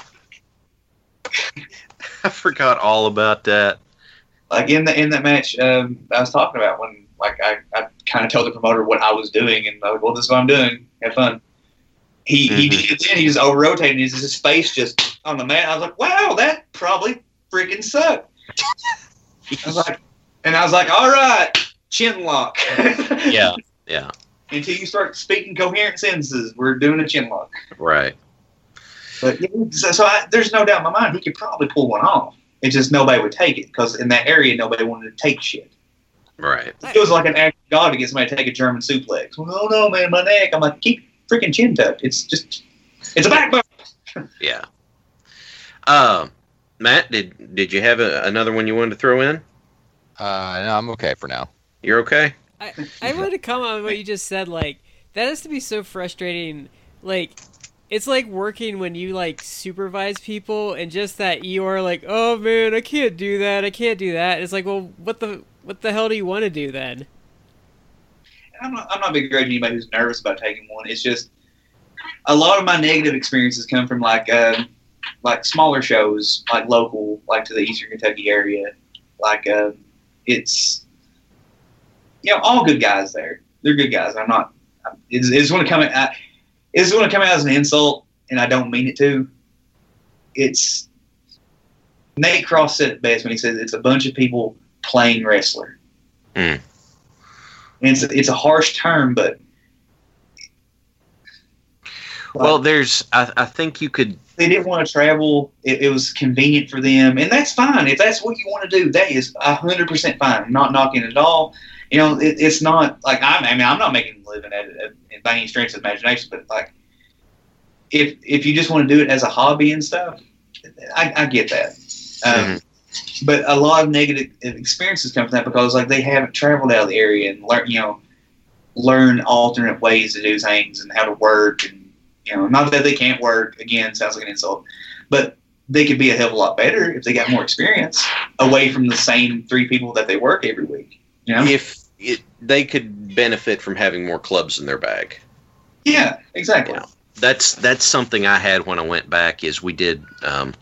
I forgot all about that. like in the in that match um, I was talking about when like I, I kind of told the promoter what I was doing and I was like, well, this is what I'm doing. Have fun. He he Mhm. did it then. He was over rotating. His, his face just on the mat. I was like, wow, that probably freaking sucked. I was like, and I was like, all right, chin lock. Yeah, yeah, Until you start speaking coherent sentences, we're doing a chin lock. right. But yeah, so, so I, there's no doubt in my mind he could probably pull one off. It's just nobody would take it because in that area nobody wanted to take shit. Right. It was like an act of God to get somebody to take a German suplex. Well, no, no, man, my neck. I'm like, keep freaking chin tucked. It's just, it's a backbone. Yeah. Uh, Matt, did did you have a, another one you wanted to throw in? Uh, no, I'm okay for now. You're okay. I, I want to comment on what you just said. Like that has to be so frustrating. Like it's like working when you like supervise people and just that you're like, oh man, I can't do that. I can't do that. It's like, well, what the what the hell do you want to do then? I'm not, I'm not begrudging anybody who's nervous about taking one. It's just a lot of my negative experiences come from like, um, like smaller shows, like local, like to the Eastern Kentucky area. Like, uh, it's, you know, all good guys there. They're good guys. I'm not. I'm- It's, it's going to come. I, it's going to come out as an insult, and I don't mean it to. It's Nate Cross said it best when he says it's a bunch of people playing wrestler. Mm. And it's it's a harsh term, but Well, there's. I, I think you could. they didn't want to travel. It, it was convenient for them, and that's fine. If that's what you want to do, that is hundred percent fine. I'm not knocking it at all. You know, it, it's not like I'm. I mean, I'm not making a living at it by any stretch of imagination, but like, if if you just want to do it as a hobby and stuff, I, I get that. Um, but a lot of negative experiences come from that because like they haven't traveled out of the area and learn you know learn alternate ways to do things and how to work and you know not that they can't work again sounds like an insult but they could be a hell of a lot better if they got more experience away from the same three people that they work every week you know If it, they could benefit from having more clubs in their bag. yeah exactly. That's that's something I had when I went back. Is we did um,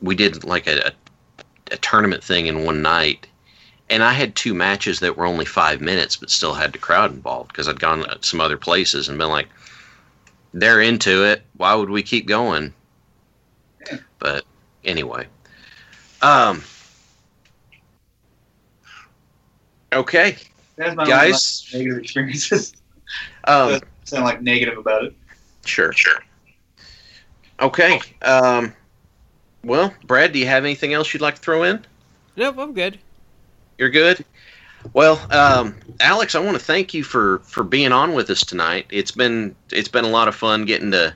we did like a, a, a tournament thing in one night, and I had two matches that were only five minutes, but still had the crowd involved because I'd gone to some other places and been like, they're into it. Why would we keep going? But anyway, um, okay, that's my guys. negative experiences um, sound like negative about it Sure, sure. Okay. Um, well, Brad, do you have anything else you'd like to throw in? Nope, I'm good. You're good. Well, um, Alex, I want to thank you for for being on with us tonight. It's been it's been a lot of fun getting to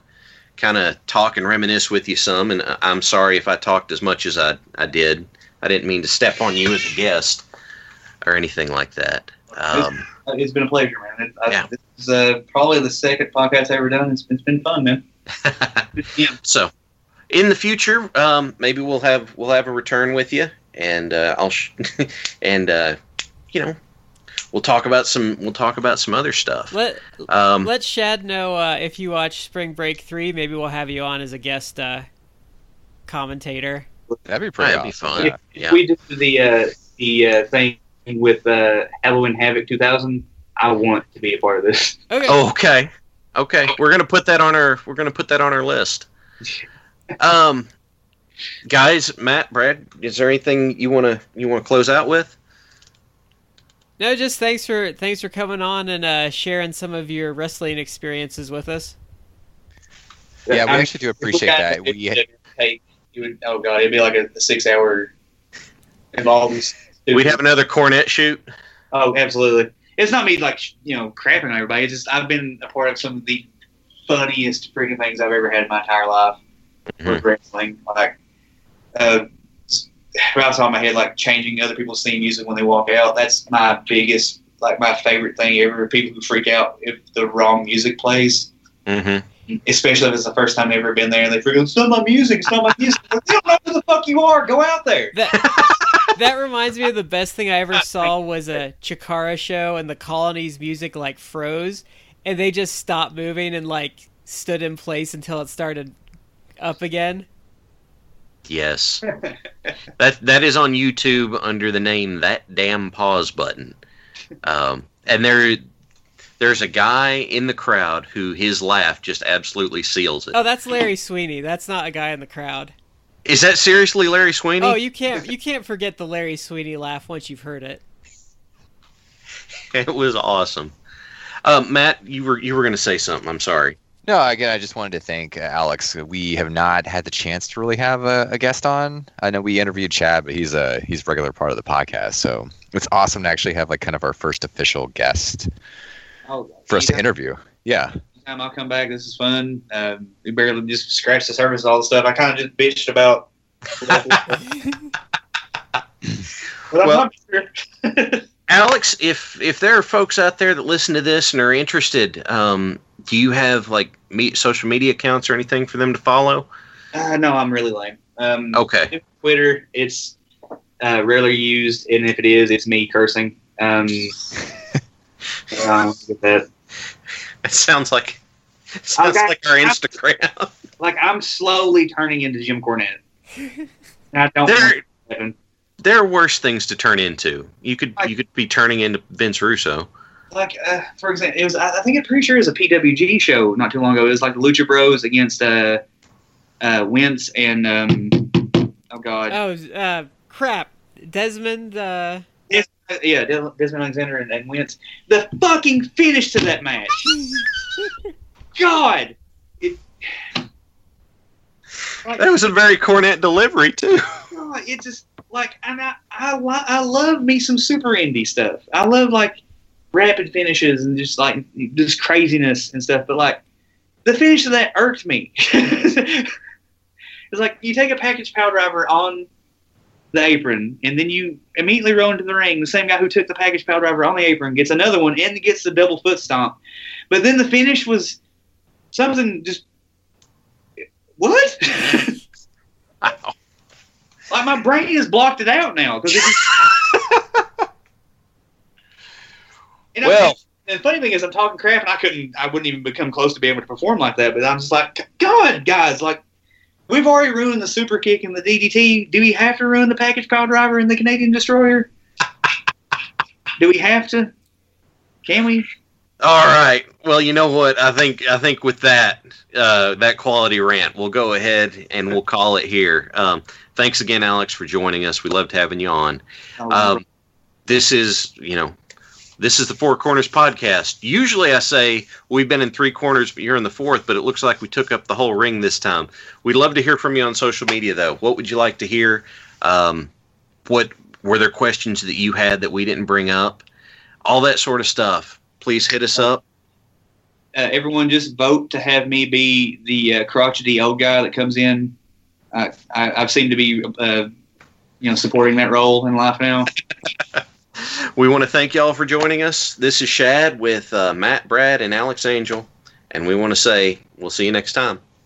kind of talk and reminisce with you some. And I- I'm sorry if I talked as much as I I did. I didn't mean to step on you as a guest or anything like that. Um, Uh, it's been a pleasure man it, I, Yeah. this is uh, probably the second podcast i've ever done it's, it's been fun man yeah. So, in the future, um, maybe we'll have we'll have a return with you, and uh, I'll sh- and uh, you know we'll talk about some we'll talk about some other stuff. Let Um, let Shad know uh, if you watch Spring Break three. Maybe we'll have you on as a guest uh, commentator. That'd be pretty That'd be fun. Yeah. yeah. we did the uh, the uh, thing with uh, Halloween Havoc 2000. I want to be a part of this. Okay. Oh, okay, okay. We're gonna put that on our we're gonna put that on our list. Um, guys, Matt, Brad, is there anything you wanna you wanna close out with? No, just thanks for thanks for coming on and uh, sharing some of your wrestling experiences with us. Yeah, we I actually do appreciate that. it, We it'd take- you would, oh god, it'd be like a, a six hour involved. We'd have another Cornette shoot. Oh, absolutely. It's not me like you know crapping on everybody. It's just I've been a part of some of the funniest freaking things I've ever had in my entire life with wrestling. Like, uh, just right off the top of my head, like changing other people's theme music when they walk out. That's my biggest, like my favorite thing ever. People who freak out if the wrong music plays. Mm-hmm. Especially if it's the first time they've ever been there and they freak out, it's not my music, it's not my music. Like, you don't know who the fuck you are. Go out there. That that reminds me of the best thing I ever saw was a Chikara show and the colony's music like froze and they just stopped moving and like stood in place until it started up again. Yes. that that is on YouTube under the name that damn pause button. Um, and there there's a guy in the crowd who his laugh just absolutely seals it. Oh, that's Larry Sweeney. That's not a guy in the crowd. Is that seriously Larry Sweeney? Oh, you can't you can't forget the Larry Sweeney laugh once you've heard it. it was awesome. Um, Matt, you were you were going to say something. I'm sorry. No, again, I just wanted to thank uh, Alex. We have not had the chance to really have a, a guest on. I know we interviewed Chad, but he's a he's a regular part of the podcast, so it's awesome to actually have like kind of our first official guest Oh, for us to anytime- interview. Yeah, Anytime I'll come back, this is fun. Um, we barely just scratched the surface of all the stuff. I kind of just bitched about. but I'm Well- sure. Alex, if if there are folks out there that listen to this and are interested, um, do you have like me, social media accounts or anything for them to follow? uh, no, I'm really lame. Um, Okay. Twitter, it's uh, rarely used, and if it is, it's me cursing. Um, um, get that. It sounds like sounds Okay. like our Instagram. Like I'm slowly turning into Jim Cornette. I don't. there there are worse things to turn into. You could you could be turning into Vince Russo. Like uh, for example, it was I I think I'm pretty sure it was a PWG show not too long ago. It was like the Lucha Bros against uh, uh, Wentz and um, oh god, Oh, uh, crap. Desmond. Uh, Uh, yeah, Des- Desmond Alexander and, and Wentz. The fucking finish to that match. God, it. That was a very Cornette delivery too. God, it just like and I I, I love me some super indie stuff. I love like rapid finishes and just like just craziness and stuff. But like the finish of that irked me. it's like you take a package piledriver on the apron, and then you immediately roll into the ring. The same guy who took the package piledriver on the apron gets another one and gets the double foot stomp. But then the finish was something just what? Wow. like my brain has blocked it out now because And I- Well- and the funny thing is, I'm talking crap, and I couldn't, I wouldn't even become close to being able to perform like that. But I'm just like, God, guys, like, we've already ruined the super kick and the DDT. Do we have to ruin the package piledriver and the Canadian destroyer? Do we have to? Can we? All right. Well, you know what? I think I think with that uh, that quality rant, we'll go ahead and we'll call it here. Um, thanks again, Alex, for joining us. We loved having you on. Um, this is you know this is the Four Corners podcast. Usually, I say we've been in three corners, but you're in the fourth. But it looks like we took up the whole ring this time. We'd love to hear from you on social media, though. What would you like to hear? Um, what were there questions that you had that we didn't bring up? All that sort of stuff. Please hit us up. uh, everyone just vote to have me be the uh, crotchety old guy that comes in. I, I, I've seemed to be, uh, you know, supporting that role in life now. We want to thank y'all for joining us. This is Shad with uh, Matt, Brad, and Alex Angel, and we want to say we'll see you next time.